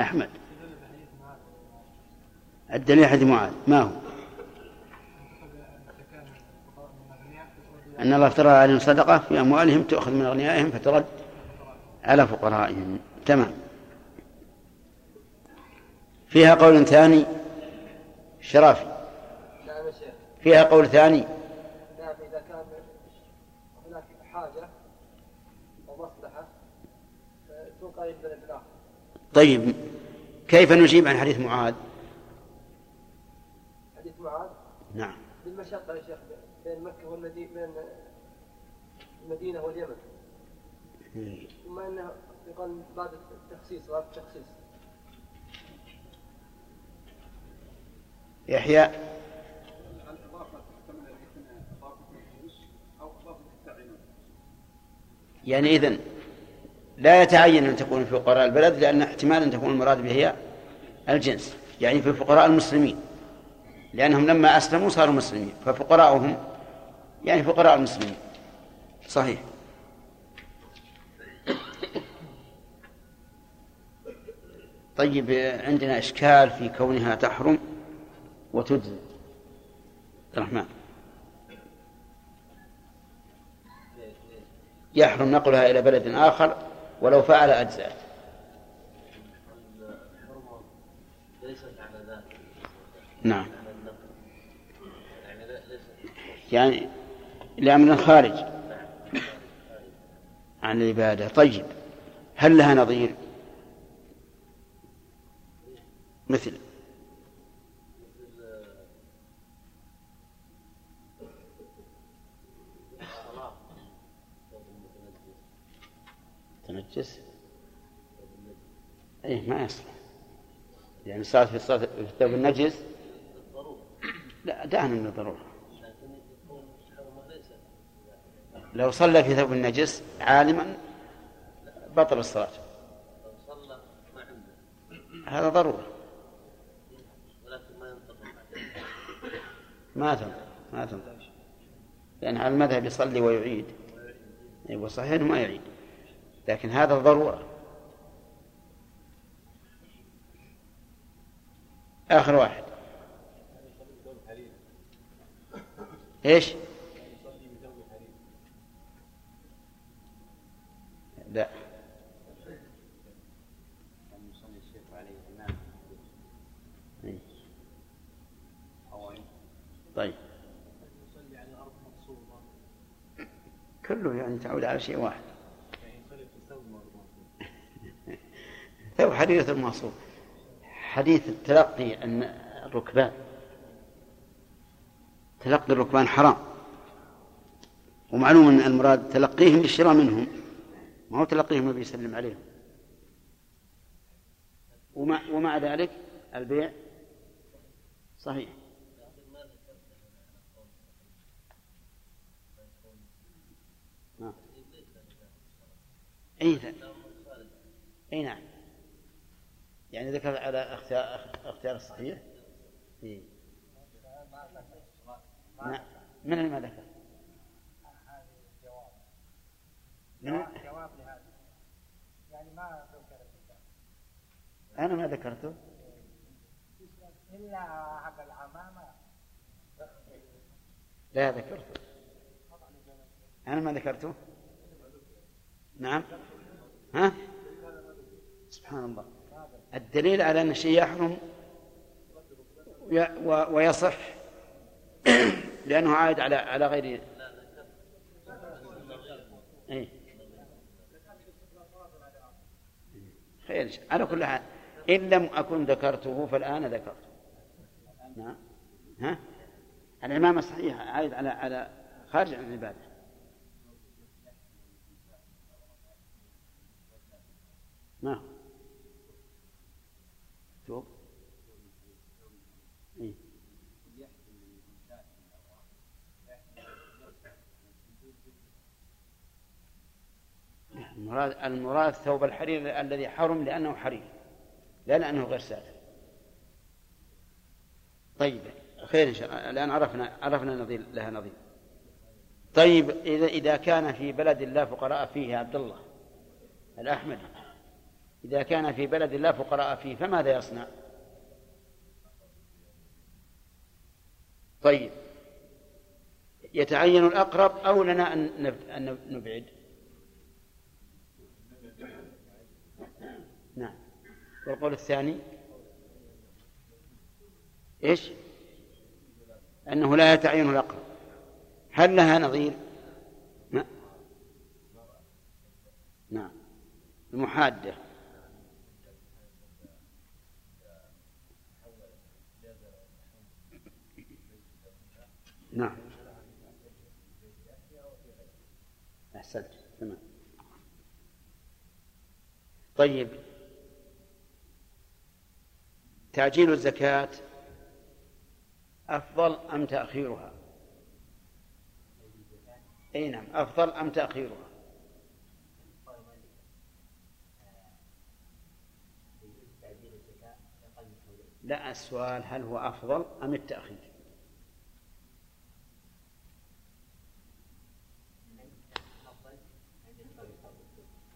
أحمد. الدليل حديث معاذ. ما هو؟ أن الله افترض عليهم صدقة في أموالهم تؤخذ من أغنيائهم فترد على فقرائهم. تمام. فيها قول ثاني شرافي. فيها قول ثاني.
نعم إذا كان هناك حاجة ومصلحة تنقل
طيب كيف نجيب عن حديث معاذ؟
حديث معاذ؟
نعم.
بالمشقة يا شيخ. والمدينة بين المدينة واليمن. ثم إنه يقال بعد التخصيص غير التخصيص.
يحيى. يعني إذن لا يتعين أن تكون في فقراء البلد لأن احتمال أن تكون المراد به هي الجنس يعني في فقراء المسلمين لأنهم لما أسلموا صاروا مسلمين ففقراؤهم يعني فقراء المسلمين. صحيح. طيب عندنا إشكال في كونها تحرم وتجزي الرحمن. يحرم نقلها إلى بلد آخر ولو فعل أجزاء. نعم. يعني لأمر خارج عن العبادة. طيب. هل لها نظير؟ مثل. تنجس؟ إيه ما يصلح. يعني صارت في في الثوب النجس؟ لا دعنا من الضرورة. لو صلى في ثوب النجس عالما بطل الصلاة. هذا ضرورة. ما تنطق ما تنطق لأن على المذهب يصلي ويعيد. أيوة صحيح أنه ما يعيد. لكن هذا ضرورة. آخر واحد. إيش؟ لا. طيب. كله يعني تعود على شيء واحد. ثوب حديث المصوب حديث التلقي أن الركبان. تلقي الركبان حرام. ومعلوم أن المراد تلقيهم للشراء منهم. ما هو تلقيهم النبي يسلم عليهم ومع, ومع ذلك البيع صحيح نعم. أي أي نعم يعني ذكر على اختيار اختيار الصحيح إيه. نعم من ما ذكر؟ من جواب لهذا؟ يعني ما ذكر أنا ما ذكرته. إلا حق العمامة. لا ذكرته. أنا ما ذكرته. نعم. ها؟ سبحان الله. الدليل على أن الشيء يحرم ويصح [CLEARS THROAT] لأنه عائد على على غير إيه؟ خير على كل حال إن لم أكن ذكرته فالآن ذكرته نعم. ها؟ العمامة صحيحة عائد على على خارج عن العبادة. ما شوف إيه؟ المراد المراد ثوب الحرير الذي حرم لأنه حرير لا لأنه غير ساتر. طيب خير إن شاء الله. الآن عرفنا عرفنا نظير لها نظير. طيب إذا إذا كان في بلد لا فقراء فيه عبد الله الأحمدي إذا كان في بلد لا فقراء فيه فماذا يصنع؟ طيب يتعين الأقرب أو لنا أن نبعد نعم والقول الثاني إيش؟ أنه لا يتعين الأقرب. هل لها نظير؟ نعم نعم المحادة. نعم أحسنت. تمام. طيب. تعجيل الزكاة أفضل أم تأخيرها؟ أي نعم أفضل أم تأخيرها؟ لا السؤال هل هو أفضل أم التأخير؟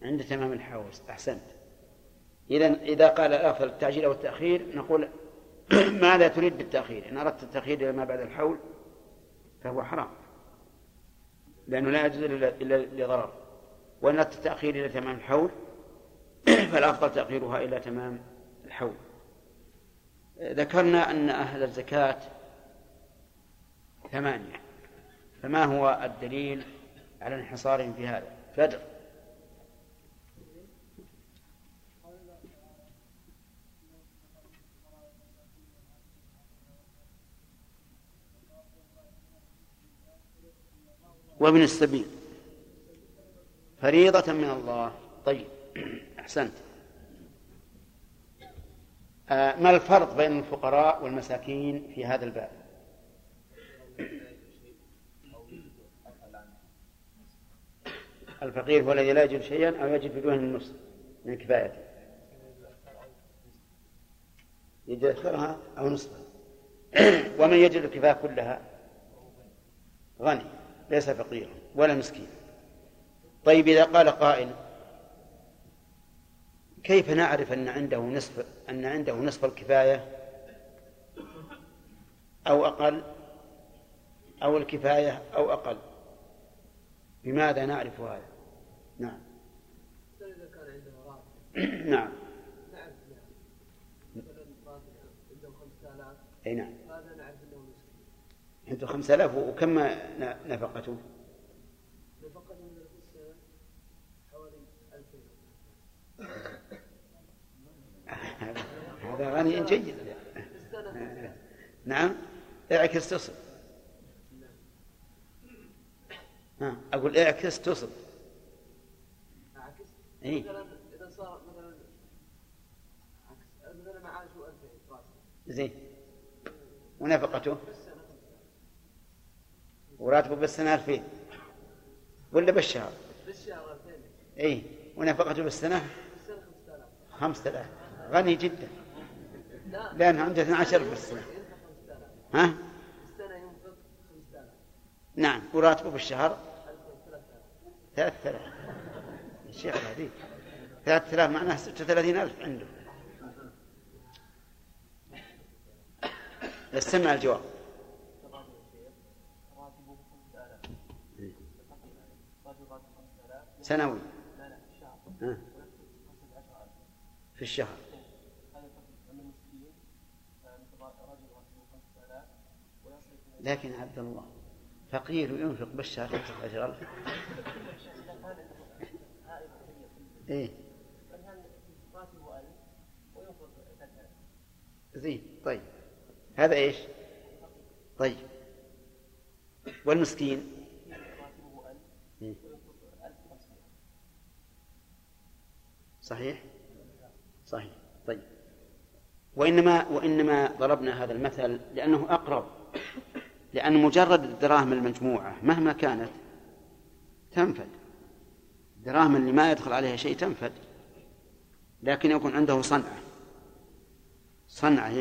عند تمام الحول أحسنت إذا إذا قال الأفضل التعجيل أو التأخير نقول [CLEARS THROAT] ماذا تريد بالتأخير؟ إن أردت التأخير إلى ما بعد الحول فهو حرام لأنه لا يجوز إلا لضرر. وإن أردت التأخير إلى تمام الحول [CLEARS THROAT] فالأفضل تأخيرها إلى تمام الحول. ذكرنا أن أهل الزكاة ثمانية فما هو الدليل على انحصارهم في هذا؟ فدر. وابن السبيل. فريضة من الله. طيب. [CLEARS THROAT] أحسنت. آه ما الفرق بين الفقراء والمساكين في هذا الباب؟ الفقير هو الذي لا يجد شيئا أو يجد بدون النصف من كفايته. يجد أكثرها أو نصفها. [CLEARS THROAT] ومن يجد الكفاية كلها غني. ليس فقيرا ولا مسكين طيب إذا قال قائل كيف نعرف أن عنده نصف أن عنده نصف الكفاية؟ أو أقل؟ أو الكفاية أو أقل؟ بماذا نعرف هذا؟ نعم. [CLEARS THROAT] نعم.
عنده 5000
أي نعم.
هذا نعرف أنه مسكين
عنده خمسة آلاف وكم نفقته؟
نفقته من السنة حوالي 2000
هذا غني جيد. نعم. إعكس تصل. ها أقول إعكس تصل.
أعكس؟
إيه؟
مثلا إذا صار مثلا مثلا معاشه 2000 راتب
زين. ونفقته؟ وراتبه بالسنة ألفين. ولا بالشهر؟
بالشهر 2000
إي. ونفقته بالسنة؟
بالسنه 5000
خمسة آلاف. غني جدا. لأنه عنده 12 بالسنة.
ينفق 5000
ها؟
بالسنة ينفق 5000
نعم. وراتبه بالشهر؟
3000
ثلاثة آلاف. الشيخ ثلاثة آلاف معناه ستة وثلاثين ألف عنده. استمع الجواب
راتبه 5000 رجل راتب 5000
سنوي
لا لا في الشهر
ها،
ويكتب 15000
في الشهر
هذا يكتب عند المسكين مثل رجل راتبه 5000 ويصرف من
لكن عبد الله فقير ينفق بالشهر خمسة عشر ألف. إيه.
فكان راتبه 1000 وينفق 3000
زين طيب. هذا إيش؟ طيب. والمسكين
راتبه 1000
إيه.
وينفق 1500
صحيح؟ صحيح. طيب. وإنما وإنما ضربنا هذا المثل لأنه أقرب لأن مجرد الدراهم المجموعة مهما كانت تنفد. الدراهم اللي ما يدخل عليها شيء تنفد لكن يكون عنده صنعة. صنعة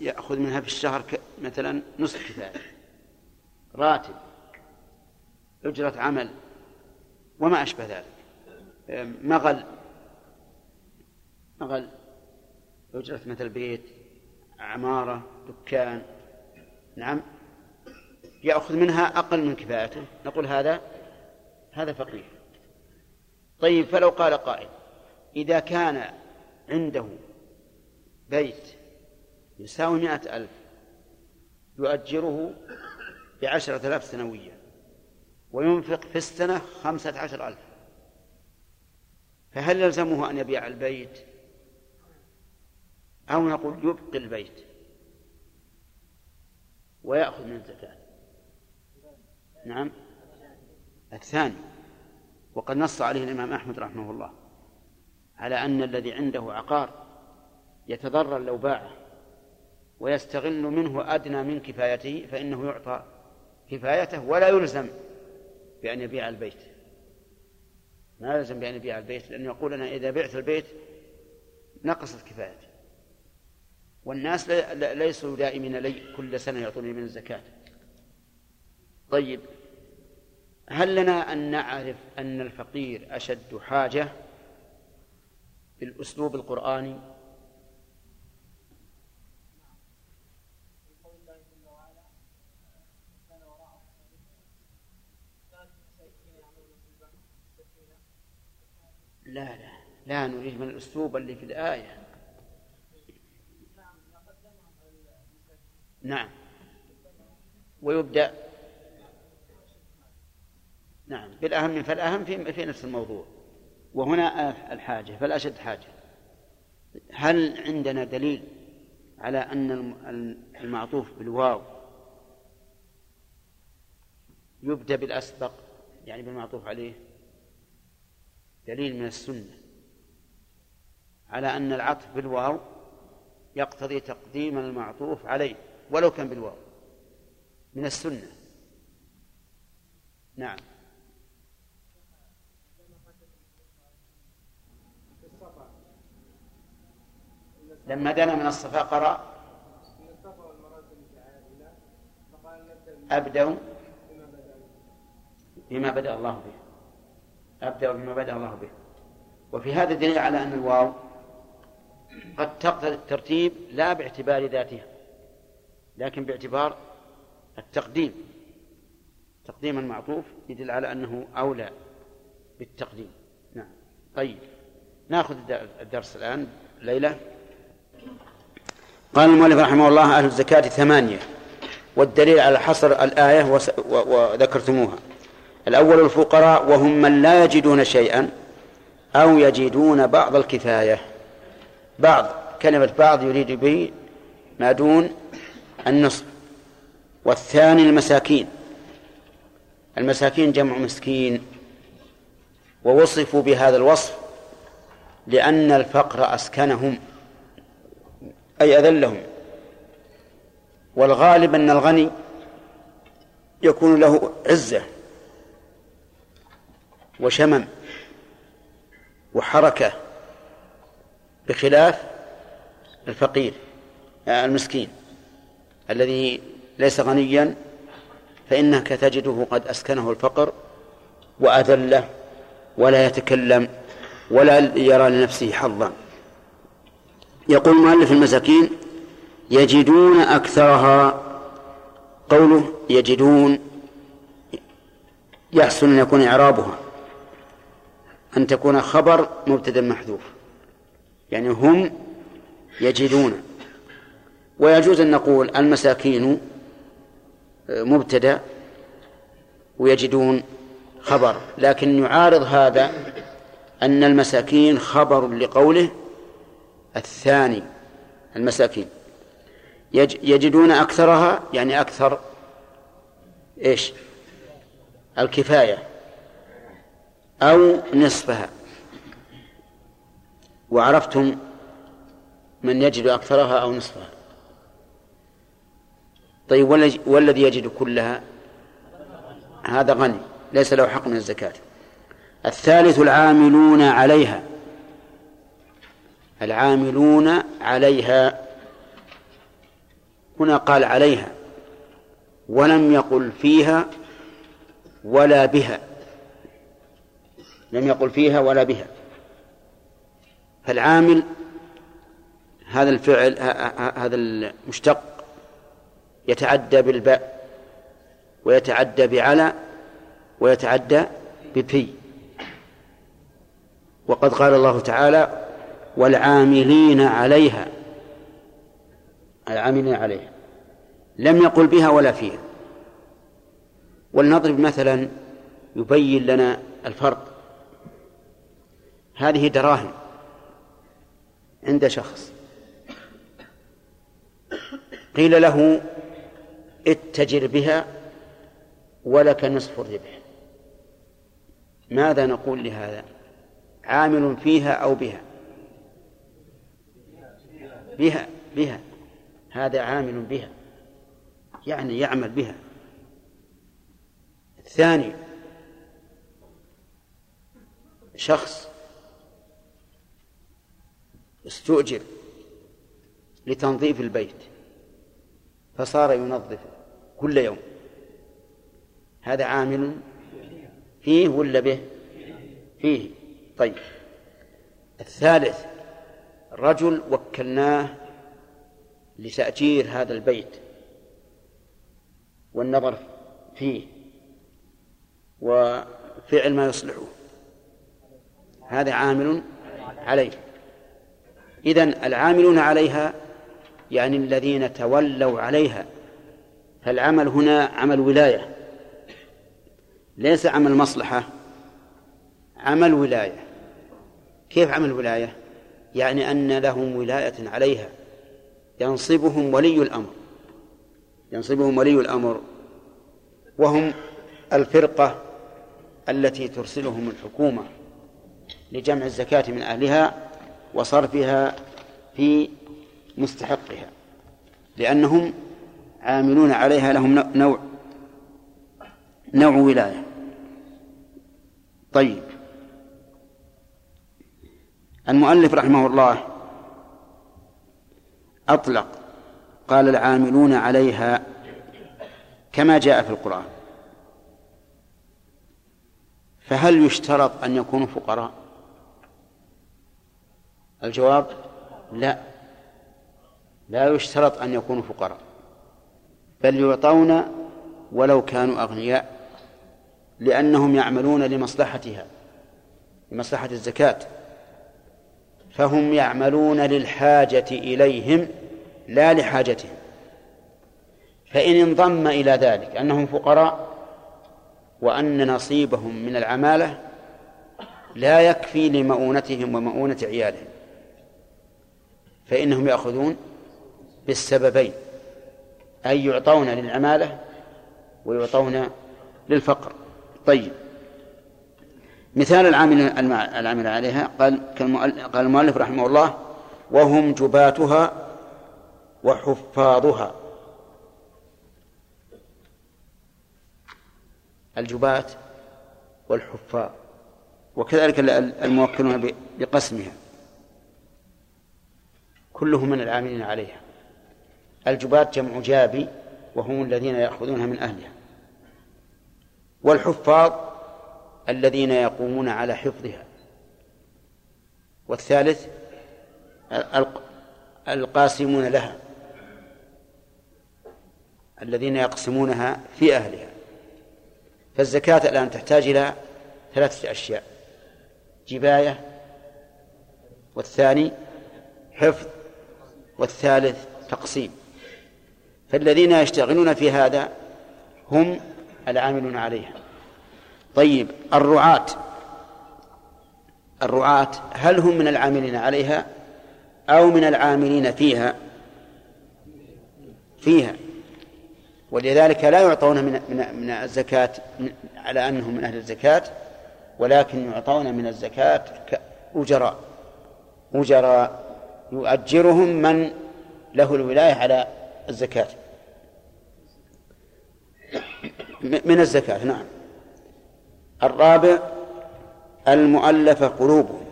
يأخذ منها في الشهر مثلا نصف كفاية. راتب أجرة عمل وما أشبه ذلك. مغل مغل أجرة مثل بيت عمارة دكان. نعم. يأخذ منها أقل من كفايته نقول هذا هذا فقير طيب فلو قال قائل إذا كان عنده بيت يساوي مائة ألف يؤجره بعشرة آلاف سنويا وينفق في السنة خمسة عشر ألف فهل يلزمه أن يبيع البيت؟ أو نقول يبقي البيت ويأخذ من الزكاة. نعم. الثاني وقد نص عليه الإمام أحمد رحمه الله على أن الذي عنده عقار يتضرر لو باعه ويستغل منه أدنى من كفايته فإنه يعطى كفايته ولا يلزم بأن يبيع البيت. ما يلزم بأن يبيع البيت لأنه يقول أنا إذا بعت البيت نقصت كفايتي. والناس ليسوا دائمين لي كل سنة يعطوني من الزكاة. طيب هل لنا أن نعرف أن الفقير أشد حاجة بالأسلوب القرآني؟ لا لا. لا نريد من الأسلوب اللي في الآية
نعم قدمهم على المساكين
نعم. ويبدأ. نعم. بالأهم فالأهم في في نفس الموضوع. وهنا الحاجة فالأشد حاجة. هل عندنا دليل على أن الم- المعطوف بالواو يبدأ بالأسبق؟ يعني بالمعطوف عليه. دليل من السنة. على أن العطف بالواو يقتضي تقديم المعطوف عليه. ولو كان بالواو. من السنة. نعم. لما دنا من الصفا قرأ. أبدأ.
بما بدأ
بما بدأ الله به. أبدأ بما بدأ الله به. وفي هذا دليل على أن الواو قد تقتضي الترتيب لا باعتبار ذاتها لكن باعتبار التقديم. تقديم المعطوف يدل على أنه أولى بالتقديم. نعم. طيب. ناخذ الد- الدرس الآن. ليلى. قال المؤلف رحمه الله أهل الزكاة ثمانية والدليل على حصر الآية وذكرتموها. الأول الفقراء وهم من لا يجدون شيئا أو يجدون بعض الكفاية. بعض كلمة بعض يريد به ما دون النصف. والثاني المساكين. المساكين جمع مسكين. ووصفوا بهذا الوصف لأن الفقر أسكنهم أي أذلهم. والغالب أن الغني يكون له عزة وشمم وحركة بخلاف الفقير المسكين. الذي ليس غنيا فإنك تجده قد أسكنه الفقر وأذله ولا يتكلم ولا يرى لنفسه حظا. يقول مؤلف المساكين يجدون أكثرها قوله يجدون يحسن أن يكون إعرابها أن تكون خبر مبتدأ محذوف. يعني هم يجدون. ويجوز أن نقول المساكين مبتدأ ويجدون خبر لكن يعارض هذا أن المساكين خبر لقوله الثاني المساكين. يجدون أكثرها يعني أكثر إيش؟ الكفاية أو نصفها. وعرفتم من يجد أكثرها أو نصفها. طيب والذي يجد كلها؟ هذا غني ليس له حق من الزكاة. الثالث العاملون عليها. العاملون عليها. هنا قال عليها. ولم يقل فيها ولا بها. لم يقل فيها ولا بها. فالعامل هذا الفعل هذا المشتق يتعدى بالباء ويتعدى بعلى ويتعدى بفي وقد قال الله تعالى والعاملين عليها. العاملين عليها. لم يقل بها ولا فيها. ولنضرب مثلا يبين لنا الفرق. هذه دراهم عند شخص. قيل له اتجر بها ولك نصف الربح. ماذا نقول لهذا؟ عامل فيها أو بها؟ بها بها. هذا عامل بها. يعني يعمل بها. الثاني شخص استؤجر لتنظيف البيت. فصار ينظف كل يوم. هذا عامل فيه ولا به؟ فيه. طيب. الثالث رجل وكلناه لتأجير هذا البيت والنظر فيه وفعل ما يصلحه. هذا عامل عليه. إذن العاملون عليها يعني الذين تولوا عليها. فالعمل هنا عمل ولاية. ليس عمل مصلحة عمل ولاية. كيف عمل ولاية؟ يعني أن لهم ولاية عليها. ينصبهم ولي الأمر. ينصبهم ولي الأمر. وهم الفرقة التي ترسلهم الحكومة لجمع الزكاة من أهلها وصرفها في مستحقها لأنهم عاملون عليها لهم نوع نوع ولاية. طيب. المؤلف رحمه الله أطلق قال العاملون عليها كما جاء في القرآن. فهل يشترط أن يكونوا فقراء؟ الجواب لا. لا يشترط أن يكونوا فقراء بل يعطون ولو كانوا أغنياء لأنهم يعملون لمصلحتها لمصلحة الزكاة. فهم يعملون للحاجة إليهم لا لحاجتهم. فإن انضم إلى ذلك أنهم فقراء وأن نصيبهم من العمالة لا يكفي لمؤونتهم ومؤونة عيالهم. فإنهم يأخذون بالسببين أي يعطون للعمالة ويعطون للفقر. طيب. مثال العامل العامل عليها قال قال المؤلف رحمه الله وهم جباتها وحفاظها. الجبات والحفاظ وكذلك ال- ال- الموكلون بقسمها. كلهم من العاملين عليها. الجبات جمع جابي وهم الذين يأخذونها من أهلها. والحفاظ الذين يقومون على حفظها. والثالث الق- القاسمون لها. الذين يقسمونها في أهلها. فالزكاة الآن تحتاج إلى ثلاثة أشياء. جباية والثاني حفظ والثالث تقسيم. فالذين يشتغلون في هذا هم العاملون عليها. طيب الرعاة. الرعاة هل هم من العاملين عليها أو من العاملين فيها؟ فيها. ولذلك لا يعطون من من من الزكاة على أنهم من أهل الزكاة ولكن يعطون من الزكاة كأجراء أجراء يؤجرهم من له الولاية على الزكاة. من الزكاة نعم. الرابع المؤلفة قلوبهم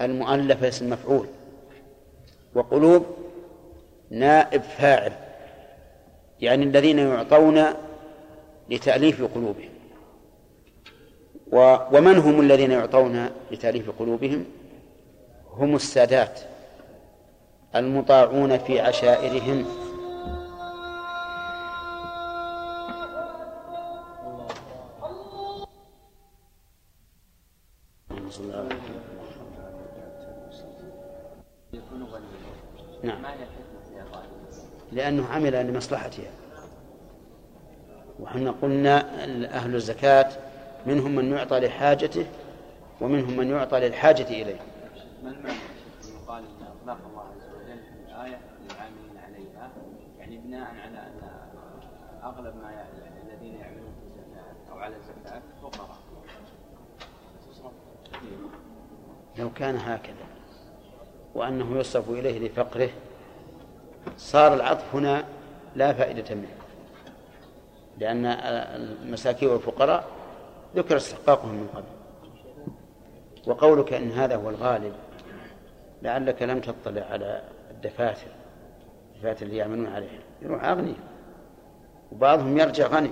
المؤلفة اسم مفعول. وقلوب نائب فاعل يعني الذين يعطون لتأليف قلوبهم. ومن هم الذين يعطون لتأليف قلوبهم؟ هم السادات المطاعون في عشائرهم. نعم. لأنه عمل لمصلحتها. وحنا قلنا أهل الزكاة منهم من يعطى لحاجته ومنهم من يعطى للحاجة إليه.
ما المعنى؟ يقال إن أطلاق الله عز وجل الايه للعاملين عليها يعني بناء على أن أغلب ما يعني الذين يعملون في الزكاة أو على الزكاة فقراء.
لو كان هكذا. وأنه يصرف إليه لفقره صار العطف هنا لا فائدة منه لأن المساكين والفقراء ذكر استحقاقهم من قبل. وقولك إن هذا هو الغالب لعلك لم تطلع على الدفاتر الدفاتر اللي يعملون عليها. يروح أغني. وبعضهم يرجع غني.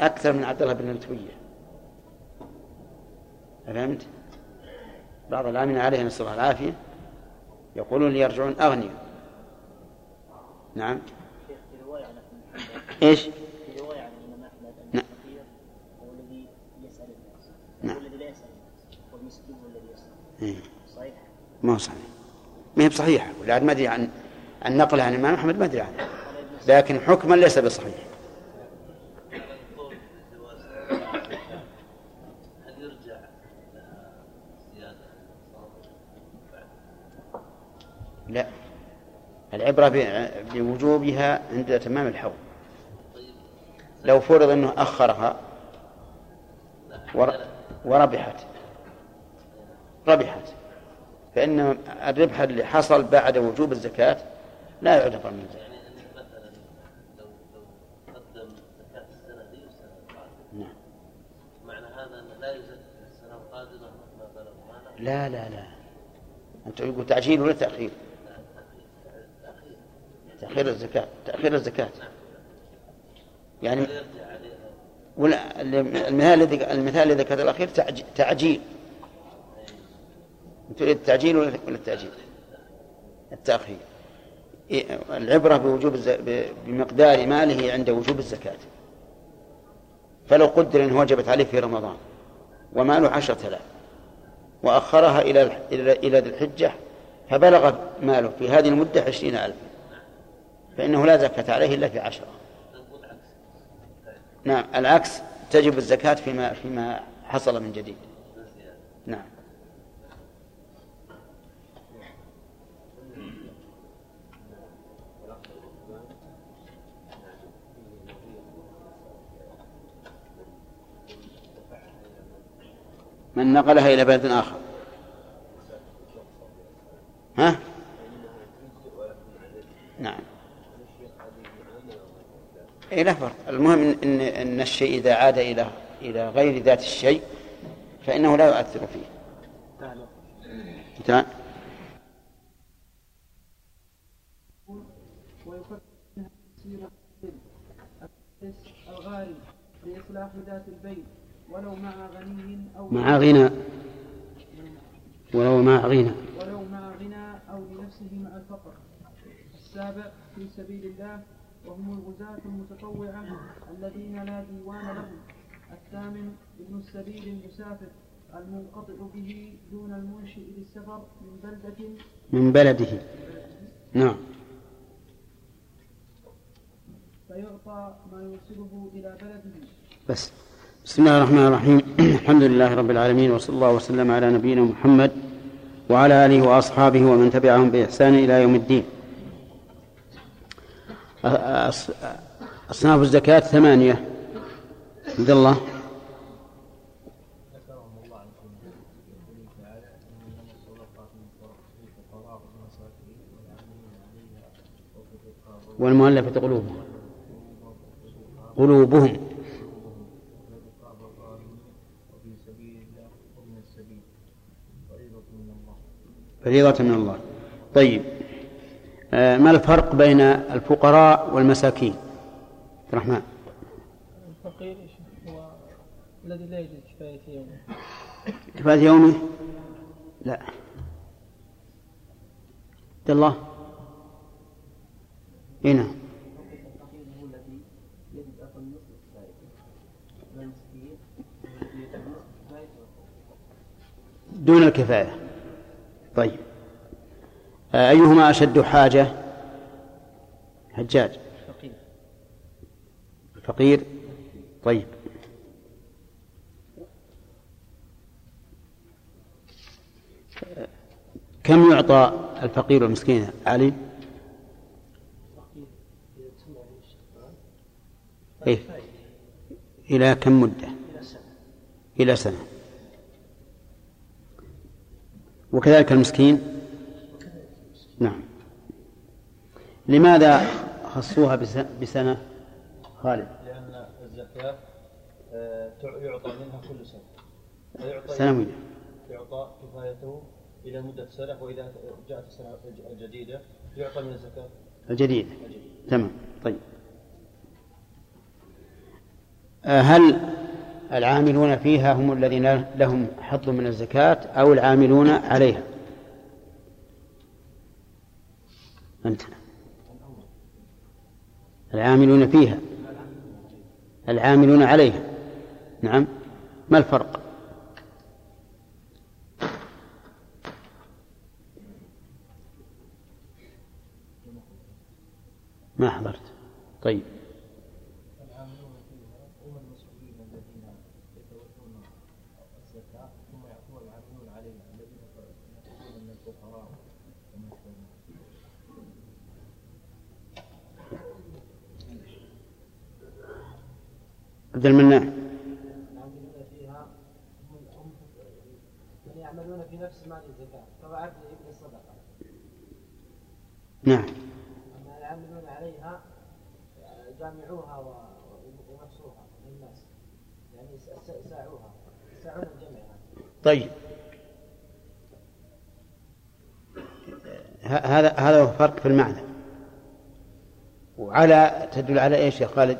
أكثر من عبد الله بن لتوية فهمت؟ بعض العاملين عليها نسأل الله العافية يقولون ليرجعون أغنياء. نعم.
أن
نعم. ما هو صحيح. ما هي بصحيحة. ولعل ما أدري عن عن نقلها عن الإمام أحمد ما أدري عنه لكن حكما ليس بصحيح
هل يرجع زيادة
لا. العبرة بوجوبها عند تمام الحول لو فرض أنه أخرها ور- وربحت. ربحت. فإن الربح اللي حصل بعد وجوب الزكاة لا يعتبر من الزكاة
يعني أنك مثلا لو لو قدم زكاة السنة دي والسنة القادمة.
نعم.
لا
لا لا أنت يقول تعجيل ولا تأخير؟ تأخير الزكاة تأخير الزكاة. يعني ولا المثال الذي المثال الذي ذكرته الأخير تعج- تعجيل. تريد التعجيل ولا التأجيل؟ التأخير. إيه، العبرة بوجوب الز... بمقدار ماله عند وجوب الزكاة. فلو قدر أنه وجبت عليه في رمضان وماله عشرة آلاف وأخرها إلى إلى ذي الحجة فبلغ ماله في هذه المدة عشرين ألف فإنه لا زكاة عليه إلا في عشرة. نعم العكس تجب الزكاة فيما فيما حصل من جديد. نعم. من نقلها إلى بلد آخر. ها؟ نعم. اي لا فرق. المهم ان ان الشيء إذا عاد إلى إلى غير ذات الشيء فإنه لا يؤثر فيه.
الغارب لإصلاح ذات البين ولو مع غني أو
مع غنى. ولو مع غنى.
ولو مع غنى أو لنفسه مع الفقر. السابع في سبيل الله وهم الغزاة المتطوعة الذين لا ديوان لهم. الثامن ابن السبيل المسافر المنقطع به دون المنشئ للسفر من بلدة.
من بلده. نعم.
فيعطى ما يوصله إلى بلده.
بس. بسم الله الرحمن الرحيم. [CLEARS THROAT] الحمد لله رب العالمين وصلى الله وسلم على نبينا محمد وعلى آله وأصحابه ومن تبعهم بإحسان إلى يوم الدين. أصناف الزكاة ثمانية. عبد الله. والمؤلفة قلوبهم قلوبهم. فريضة من الله. طيب. ما الفرق بين الفقراء والمساكين؟ عبد الرحمن.
الفقير هو؟ الذي لا يجد كفاية يومه.
كفاية يومه؟ لا. عبد الله. هنا
نصف كفايته
دون الكفاية. طيب. آه، أيهما أشد حاجة؟ حجاج.
الفقير.
الفقير؟ طيب. آه، كم يعطى الفقير والمسكين علي؟ إيه؟ إلى كم مدة؟ إلى سنة. وكذلك المسكين؟ نعم. لماذا خصوها بس- بسنة؟ خالد.
لأن الزكاة آه، يعطى منها كل سنة. فيعطى
سنوية
يعطى كفايته إلى مدة سنة وإذا جاءت السنة الجديدة يعطى من الزكاة.
الجديد. تمام. طيب. آه، هل العاملون فيها هم الذين لهم حظ من الزكاة أو العاملون عليها؟ أنت العاملون فيها. العاملون عليها. نعم. ما الفرق؟ ما حضرت. طيب
العاملون فيها هم المسؤولين الذين يتولون الزكاة ثم يعطون العاملون عليها الذين يأخذون من الفقراء والمساكين
عبد
من يعملون في نفس مال الزكاة كما عبد ابن الصدقة
نعم.
العاملون عليها جامعوها ونفسوها للناس يعني ساعوها يساعون الجمع
طيب هذا هذا هو فرق في المعنى. وعلى تدل على إيش يا خالد؟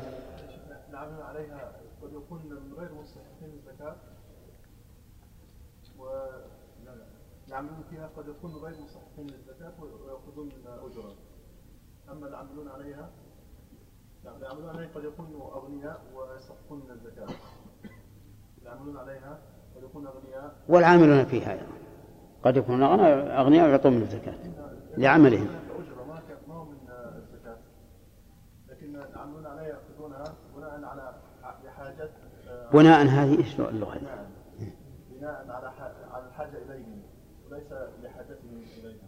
العامل عليها قد يكون من غير مستحقين الزكاة و لا لا العاملون فيها قد يكونوا غير مستحقين للزكاة ويأخذون أجرا أما العاملون عليها عليها قد يكونوا أغنياء ويستحقون من الزكاة. العاملون عليها قد يكونوا أغنياء
والعاملون فيها أيضا. قد يكونون أغنياء ويعطون من الزكاة لعملهم.
أجرة ما ك- ما هو من الزكاة. لكن العاملون عليها يأخذونها بناء على لحاجة
بناء هذه إيش اللغة؟ هذه؟
نعم. بناء على على الحاجة إليهم وليس لحاجتهم إليها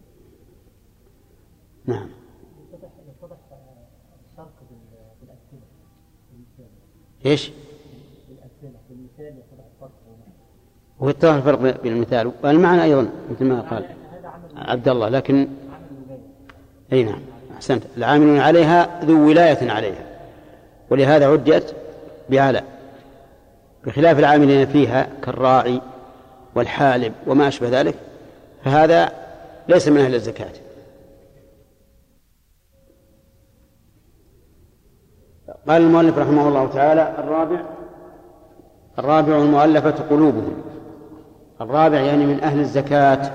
نعم.
الفرق بال- بالأمثلة بالمثال.
إيش؟
بالأمثلة بالمثال يتضح الفرق بينهم.
ويتضح الفرق بين المثال والمعنى أيضا مثل ما قال عبد الله لكن أي نعم أحسنت. العاملون عليها ذو ولاية عليها. ولهذا عدت بعلى. بخلاف العاملين فيها كالراعي والحالب وما أشبه ذلك فهذا ليس من أهل الزكاة. قال المؤلف رحمه الله تعالى الرابع الرابع المؤلفة قلوبهم. الرابع يعني من أهل الزكاة.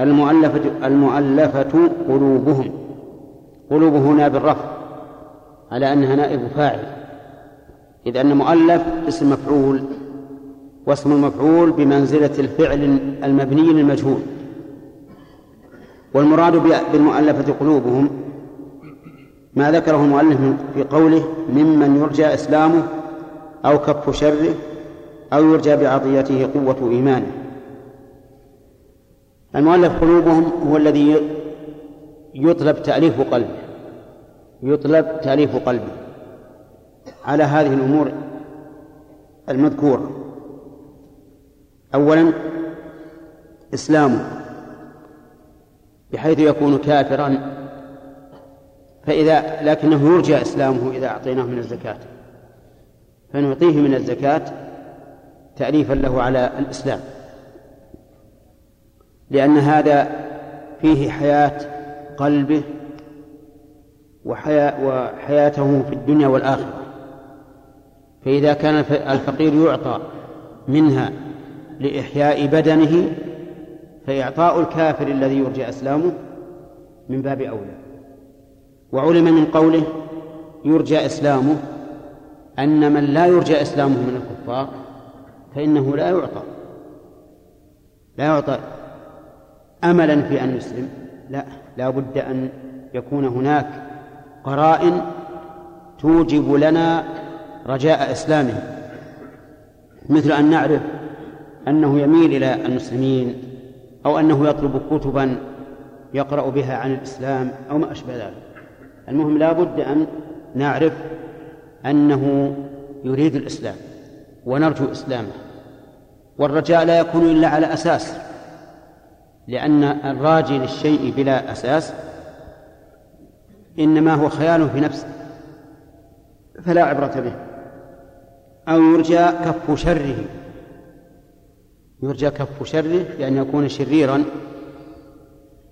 المؤلفة المؤلفة قلوبهم. قلوب هنا بالرفع على أنها نائب فاعل. إذ أن مؤلف اسم مفعول واسم المفعول بمنزلة الفعل المبني للمجهول. والمراد بالمؤلفة قلوبهم ما ذكره المؤلف في قوله ممن يرجى إسلامه أو كف شره أو يرجى بعطيته قوة إيمانه. المؤلف قلوبهم هو الذي يطلب تأليف قلبه يطلب تأليف قلبه على هذه الأمور المذكورة أولا إسلامه بحيث يكون كافرا فإذا لكنه يرجى إسلامه إذا أعطيناه من الزكاة. فنعطيه من الزكاة تأليفا له على الإسلام. لأن هذا فيه حياة قلبه وحياة وحياته في الدنيا والآخرة. فإذا كان الفقير يعطى منها لإحياء بدنه فإعطاء الكافر الذي يرجى إسلامه من باب أولى. وعلم من قوله يرجى إسلامه أن من لا يرجى إسلامه من الكفار فإنه لا يعطى لا يعطى أملا في أن يسلم. لا لا بد أن يكون هناك قرائن توجب لنا رجاء إسلامه. مثل أن نعرف أنه يميل إلى المسلمين أو أنه يطلب كتبا يقرأ بها عن الإسلام أو ما أشبه ذلك. المهم لا بد أن نعرف أنه يريد الإسلام ونرجو إسلامه والرجاء لا يكون إلا على أساس لأن الراجي للشيء بلا أساس إنما هو خيال في نفسه فلا عبرة به أو يرجى كف شره يرجى كف شره لأن يكون شريرا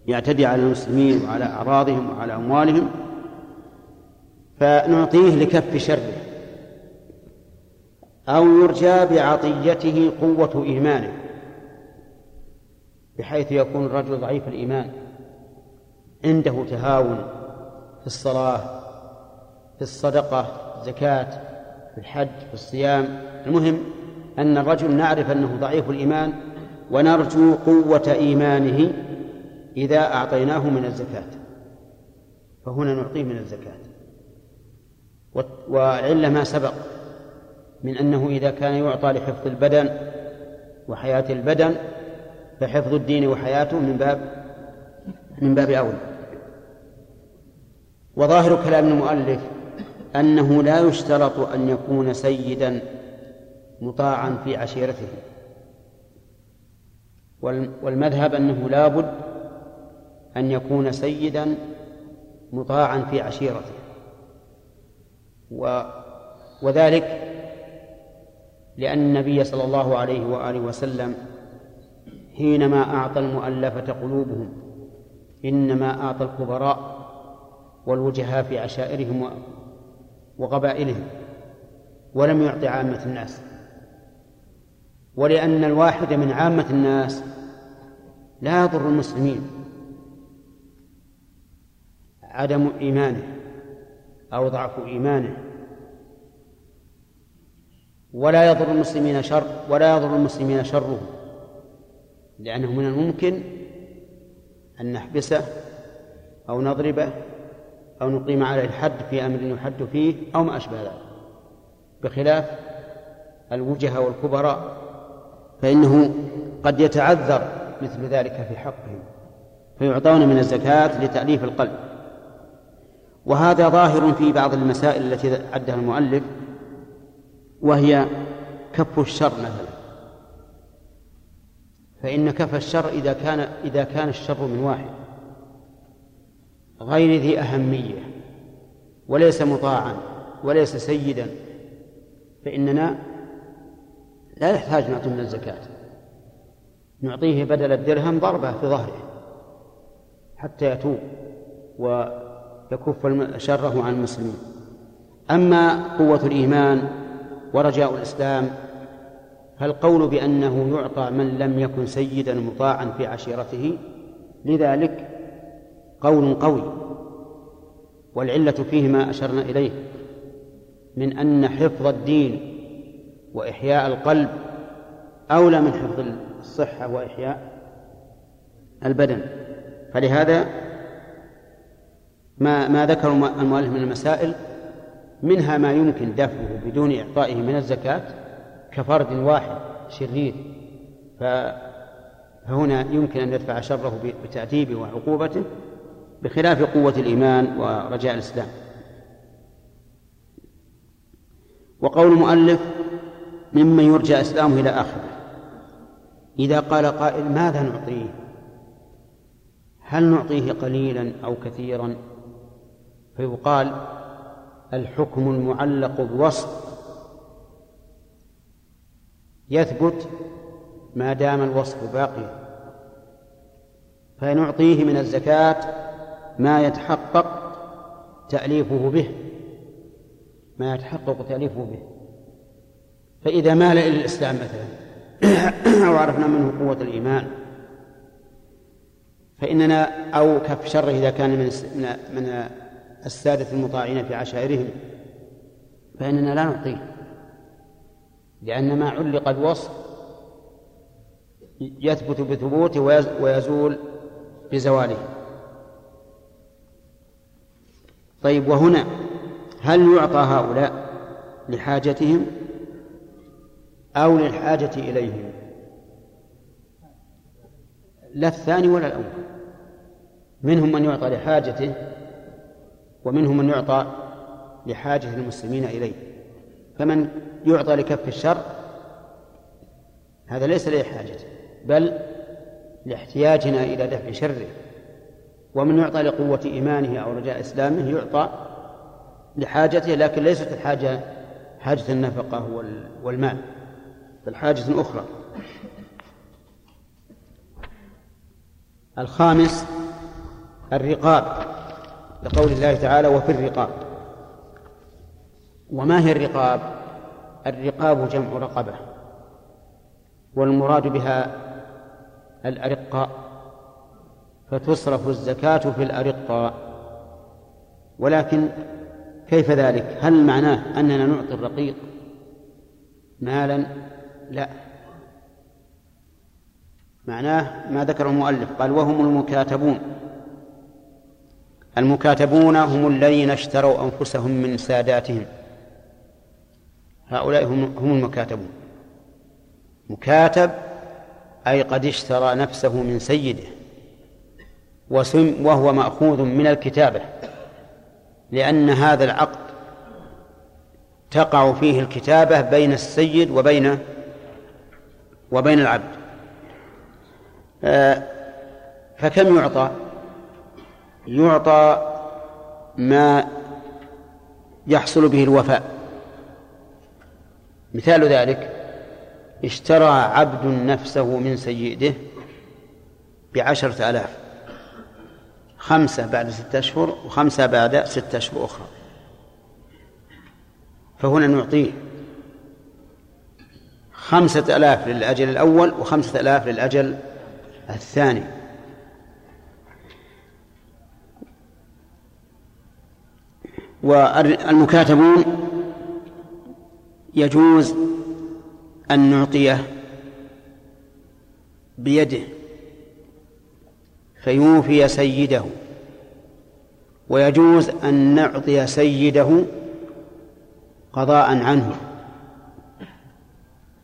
يعتدي على المسلمين وعلى أعراضهم وعلى أموالهم فنعطيه لكف شره. أو يرجى بعطيته قوة إيمانه بحيث يكون الرجل ضعيف الإيمان. عنده تهاون في الصلاة في الصدقة الزكاة في الحج في الصيام. المهم أن الرجل نعرف أنه ضعيف الإيمان ونرجو قوة إيمانه إذا أعطيناه من الزكاة. فهنا نعطيه من الزكاة. وعلة ما سبق من أنه إذا كان يعطى لحفظ البدن وحياة البدن فحفظ الدين وحياته من باب من باب أولى. وظاهر كلام المؤلف أنه لا يشترط أن يكون سيدا مطاعا في عشيرته. والمذهب أنه لا بد أن يكون سيدا مطاعا في عشيرته. و وذلك لأن النبي صلى الله عليه وآله وسلم حينما أعطى المؤلفة قلوبهم إنما أعطى الكبراء والوجهاء في عشائرهم وقبائلهم ولم يعط عامة الناس. ولأن الواحد من عامة الناس لا يضر المسلمين عدم إيمانه. أو ضعف إيمانه. ولا يضر المسلمين شر ولا يضر المسلمين شره. لأنه من الممكن أن نحبسه أو نضربه أو نقيم عليه الحد في أمر يحد فيه أو ما أشبه ذلك. بخلاف الوجهاء والكبراء فإنه قد يتعذر مثل ذلك في حقهم فيعطون من الزكاة لتأليف القلب. وهذا ظاهر في بعض المسائل التي عدها المؤلف وهي كف الشر مثلا. فإن كف الشر إذا كان إذا كان الشر من واحد غير ذي أهمية وليس مطاعا وليس سيدا فإننا لا يحتاج نعطي من الزكاة. نعطيه بدل الدرهم ضربة في ظهره حتى يتوب ويكف شره عن المسلمين. أما قوة الإيمان ورجاء الإسلام فالقول بأنه يعطى من لم يكن سيدا مطاعا في عشيرته لذلك قول قوي والعلة فيه ما أشرنا إليه من أن حفظ الدين وإحياء القلب أولى من حفظ الصحة وإحياء البدن. فلهذا ما ما ذكر المؤلف من المسائل منها ما يمكن دفعه بدون إعطائه من الزكاة كفرد واحد شرير. فهنا يمكن أن يدفع شره بتأديبه وعقوبته بخلاف قوة الإيمان ورجاء الإسلام. وقول المؤلف ممن يرجى إسلامه إلى آخره. إذا قال قائل ماذا نعطيه؟ هل نعطيه قليلا أو كثيرا؟ فيقال الحكم المعلق بوصف يثبت ما دام الوصف باقيا فنعطيه من الزكاة ما يتحقق تأليفه به ما يتحقق تأليفه به. فإذا مال إلى الإسلام مثلا [COUGHS] وعرفنا منه قوة الإيمان فإننا أو كف شره إذا كان من من السادة المطاعين في عشائرهم فإننا لا نعطيه لأن ما علق الوصف يثبت بثبوته ويزول بزواله. طيب وهنا هل يعطى هؤلاء لحاجتهم أو للحاجة إليهم؟ لا الثاني ولا الأول. منهم من يعطى لحاجته ومنهم من يعطى لحاجة المسلمين إليه. فمن يعطى لكف الشر هذا ليس لحاجته بل لاحتياجنا إلى دفع شره. ومن يعطى لقوة إيمانه أو رجاء إسلامه يعطى لحاجته لكن ليست الحاجة حاجة النفقة والمال بل حاجة أخرى. الخامس الرقاب. لقول الله تعالى وفي الرقاب. وما هي الرقاب؟ الرقاب جمع رقبة والمراد بها الأرقاء فتصرف الزكاة في الأرقاء. ولكن كيف ذلك؟ هل معناه أننا نعطي الرقيق مالا؟ لا. معناه ما ذكر المؤلف قال وهم المكاتبون. المكاتبون هم الذين اشتروا أنفسهم من ساداتهم. هؤلاء هم هم المكاتبون. مكاتب أي قد اشترى نفسه من سيده وسم وهو مأخوذ من الكتابة لأن هذا العقد تقع فيه الكتابة بين السيد وبين وبين العبد. آه، فكم يعطى؟ يعطى ما يحصل به الوفاء. مثال ذلك اشترى عبد نفسه من سيده بعشرة آلاف خمسة بعد ستة أشهر وخمسة بعد ستة أشهر أخرى. فهنا نعطيه خمسة آلاف للأجل الأول وخمسة آلاف للأجل الثاني. والمكاتبون يجوز أن نعطيه بيده فيوفي سيده ويجوز أن نعطي سيده قضاء عنه.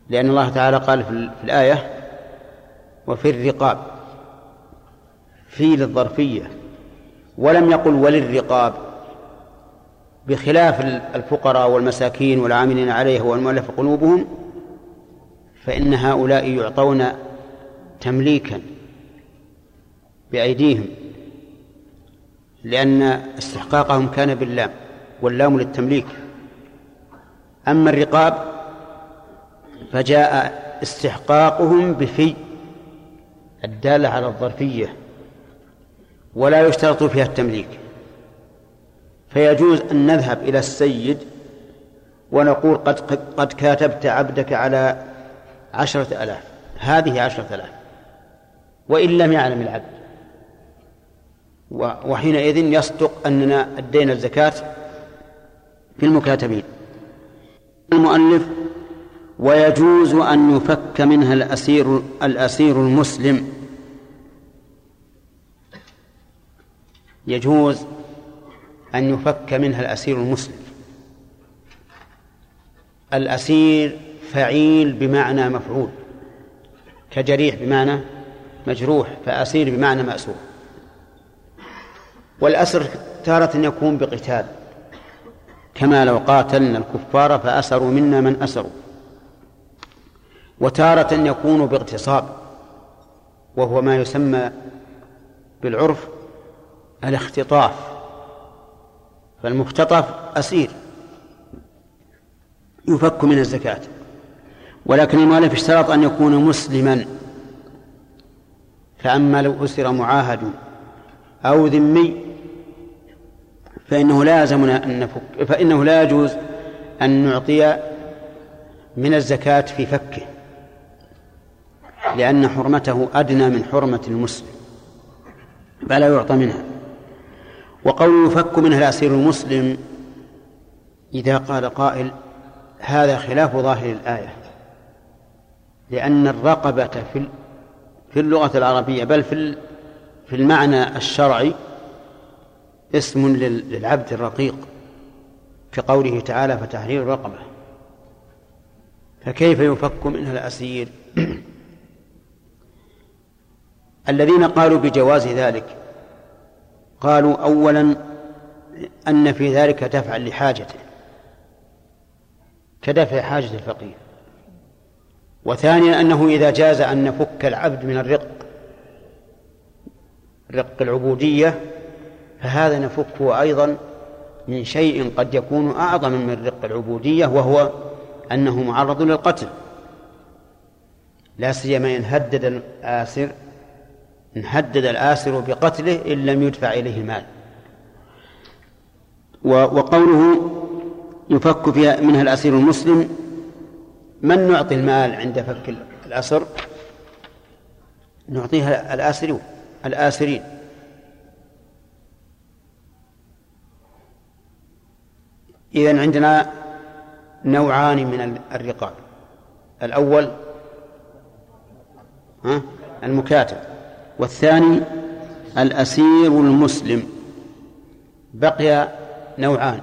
لأن الله تعالى قال في الآية وفي الرقاب في للظرفية ولم يقل وللرقاب بخلاف الفقراء والمساكين والعاملين عليه والمؤلف قلوبهم فإن هؤلاء يعطون تمليكا بأيديهم لأن استحقاقهم كان باللام واللام للتمليك. أما الرقاب فجاء استحقاقهم بفي الدالة على الظرفية ولا يشترط فيها التمليك. فيجوز أن نذهب إلى السيد ونقول قد قد كاتبت عبدك على عشرة آلاف. هذه عشرة آلاف. وإن لم يعلم العبد. وحينئذ يصدق أننا أدينا الزكاة في المكاتبين. المؤلف ويجوز أن يفك منها الأسير الأسير المسلم. يجوز أن يفك منها الأسير المسلم. الأسير فعيل بمعنى مفعول كجريح بمعنى مجروح فأسير بمعنى مأسور. والأسر تارة يكون بقتال. كما لو قاتلنا الكفار فأسروا منا من أسروا. وتارة يكون باغتصاب وهو ما يسمى بالعرف الاختطاف. فالمختطف أسير يفك من الزكاة. ولكن المؤلف اشترط أن يكون مسلما. فأما لو أسر معاهد أو ذمي فإنه لا يلزمنا أن نفك فإنه لا يجوز أن نعطي من الزكاة في فكه لأن حرمته أدنى من حرمة المسلم فلا يعطى منها. وقول يفك منها الأسير المسلم إذا قال قائل هذا خلاف ظاهر الآية لأن الرقبة في في اللغة العربية بل في في المعنى الشرعي اسم للعبد الرقيق كقوله تعالى فتحرير رقبة فكيف يفك منها الأسير [CLEARS THROAT] الذين قالوا بجواز ذلك قالوا أولا أن في ذلك دفعا لحاجته كدفع حاجة الفقير. وثانيا أنه إذا جاز أن نفك العبد من الرق رق العبودية فهذا نفكه أيضا من شيء قد يكون أعظم من رق العبودية وهو أنه معرض للقتل. لا سيما إن هدد الآسر إن هدد الآسر بقتله إن لم يدفع إليه المال. وقوله يفك فيها منها الأسير المسلم من نعطي المال عند فك الأسر؟ نعطيها الآسرون الآسرين. إذن عندنا نوعان من الرقاب. الأول المكاتب. والثاني الأسير المسلم. بقي نوعان.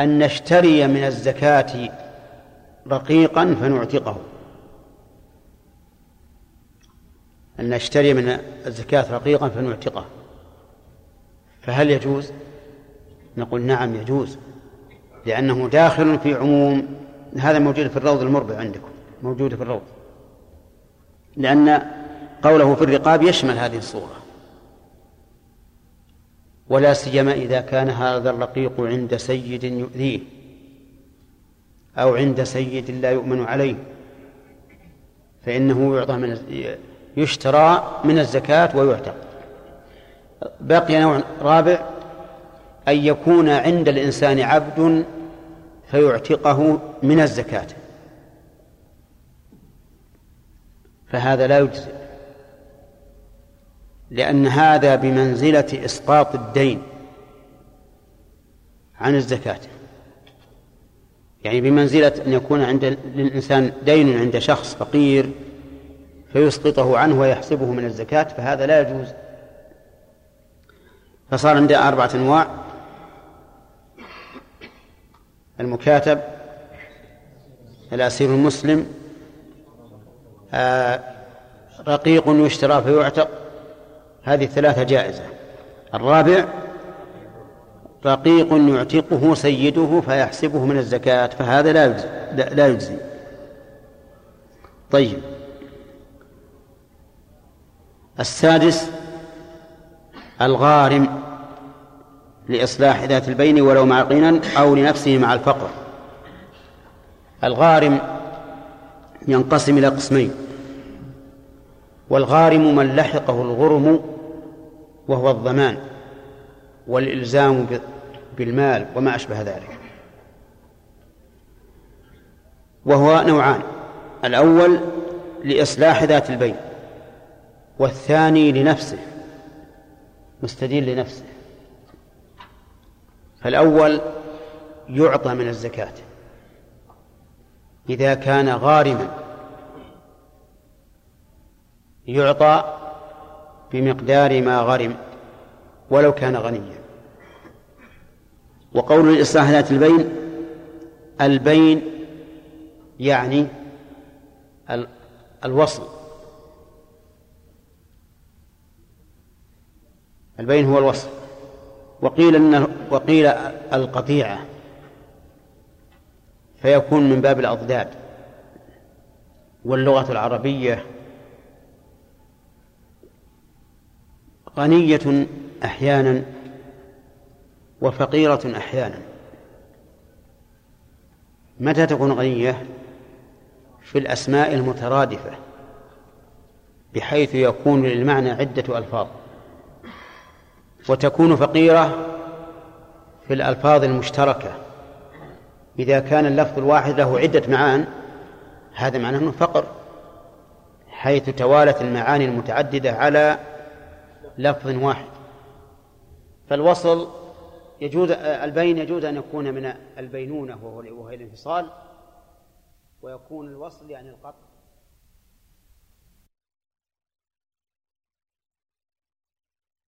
أن نشتري من الزكاة رقيقا فنعتقه. أن نشتري من الزكاة رقيقا فنعتقه. فهل يجوز؟ نقول نعم يجوز. لأنه داخل في عموم هذا موجود في الروض المربع عندكم موجود في الروض. لأن قوله في الرقاب يشمل هذه الصورة. ولا سيما إذا كان هذا الرقيق عند سيد يؤذيه أو عند سيد لا يؤمن عليه فإنه يعطى من يشترى من الزكاة ويعتق. بقي نوع رابع أن يكون عند الإنسان عبد فيعتقه من الزكاة. فهذا لا يجزئ. لأن هذا بمنزلة إسقاط الدين عن الزكاة. يعني بمنزلة أن يكون عند الإنسان دين عند شخص فقير فيسقطه عنه ويحسبه من الزكاة فهذا لا يجوز. فصار عندنا أربعة أنواع. المكاتب الأسير المسلم آه رقيق يشترى فيعتق. هذه الثلاثة جائزة. الرابع رقيق يعتقه سيده فيحسبه من الزكاة فهذا لا يجزي لا يجزي. طيب. السادس الغارم لإصلاح ذات البين ولو مع قينا أو لنفسه مع الفقر. الغارم ينقسم إلى قسمين. والغارم من لحقه الغرم وهو الضمان والإلزام بالمال وما أشبه ذلك. وهو نوعان الأول لإصلاح ذات البين والثاني لنفسه مستدين لنفسه. فالأول يعطى من الزكاة إذا كان غارما يعطى بمقدار ما غرم ولو كان غنيا. وقول الإصلاح ذات البين البين يعني الوصل. البين هو الوصل. وقيل انه وقيل القطيعة فيكون من باب الأضداد. واللغة العربية غنية أحيانا وفقيرة أحيانا. متى تكون غنية؟ في الأسماء المترادفة بحيث يكون للمعنى عدة ألفاظ. وتكون فقيرة في الألفاظ المشتركة. إذا كان اللفظ الواحد له عدة معان هذا معناه أنه فقر حيث توالت المعاني المتعددة على لفظ واحد. فالوصل يجوز البين يجوز أن يكون من البينونة وهو الانفصال ويكون الوصل يعني القطع.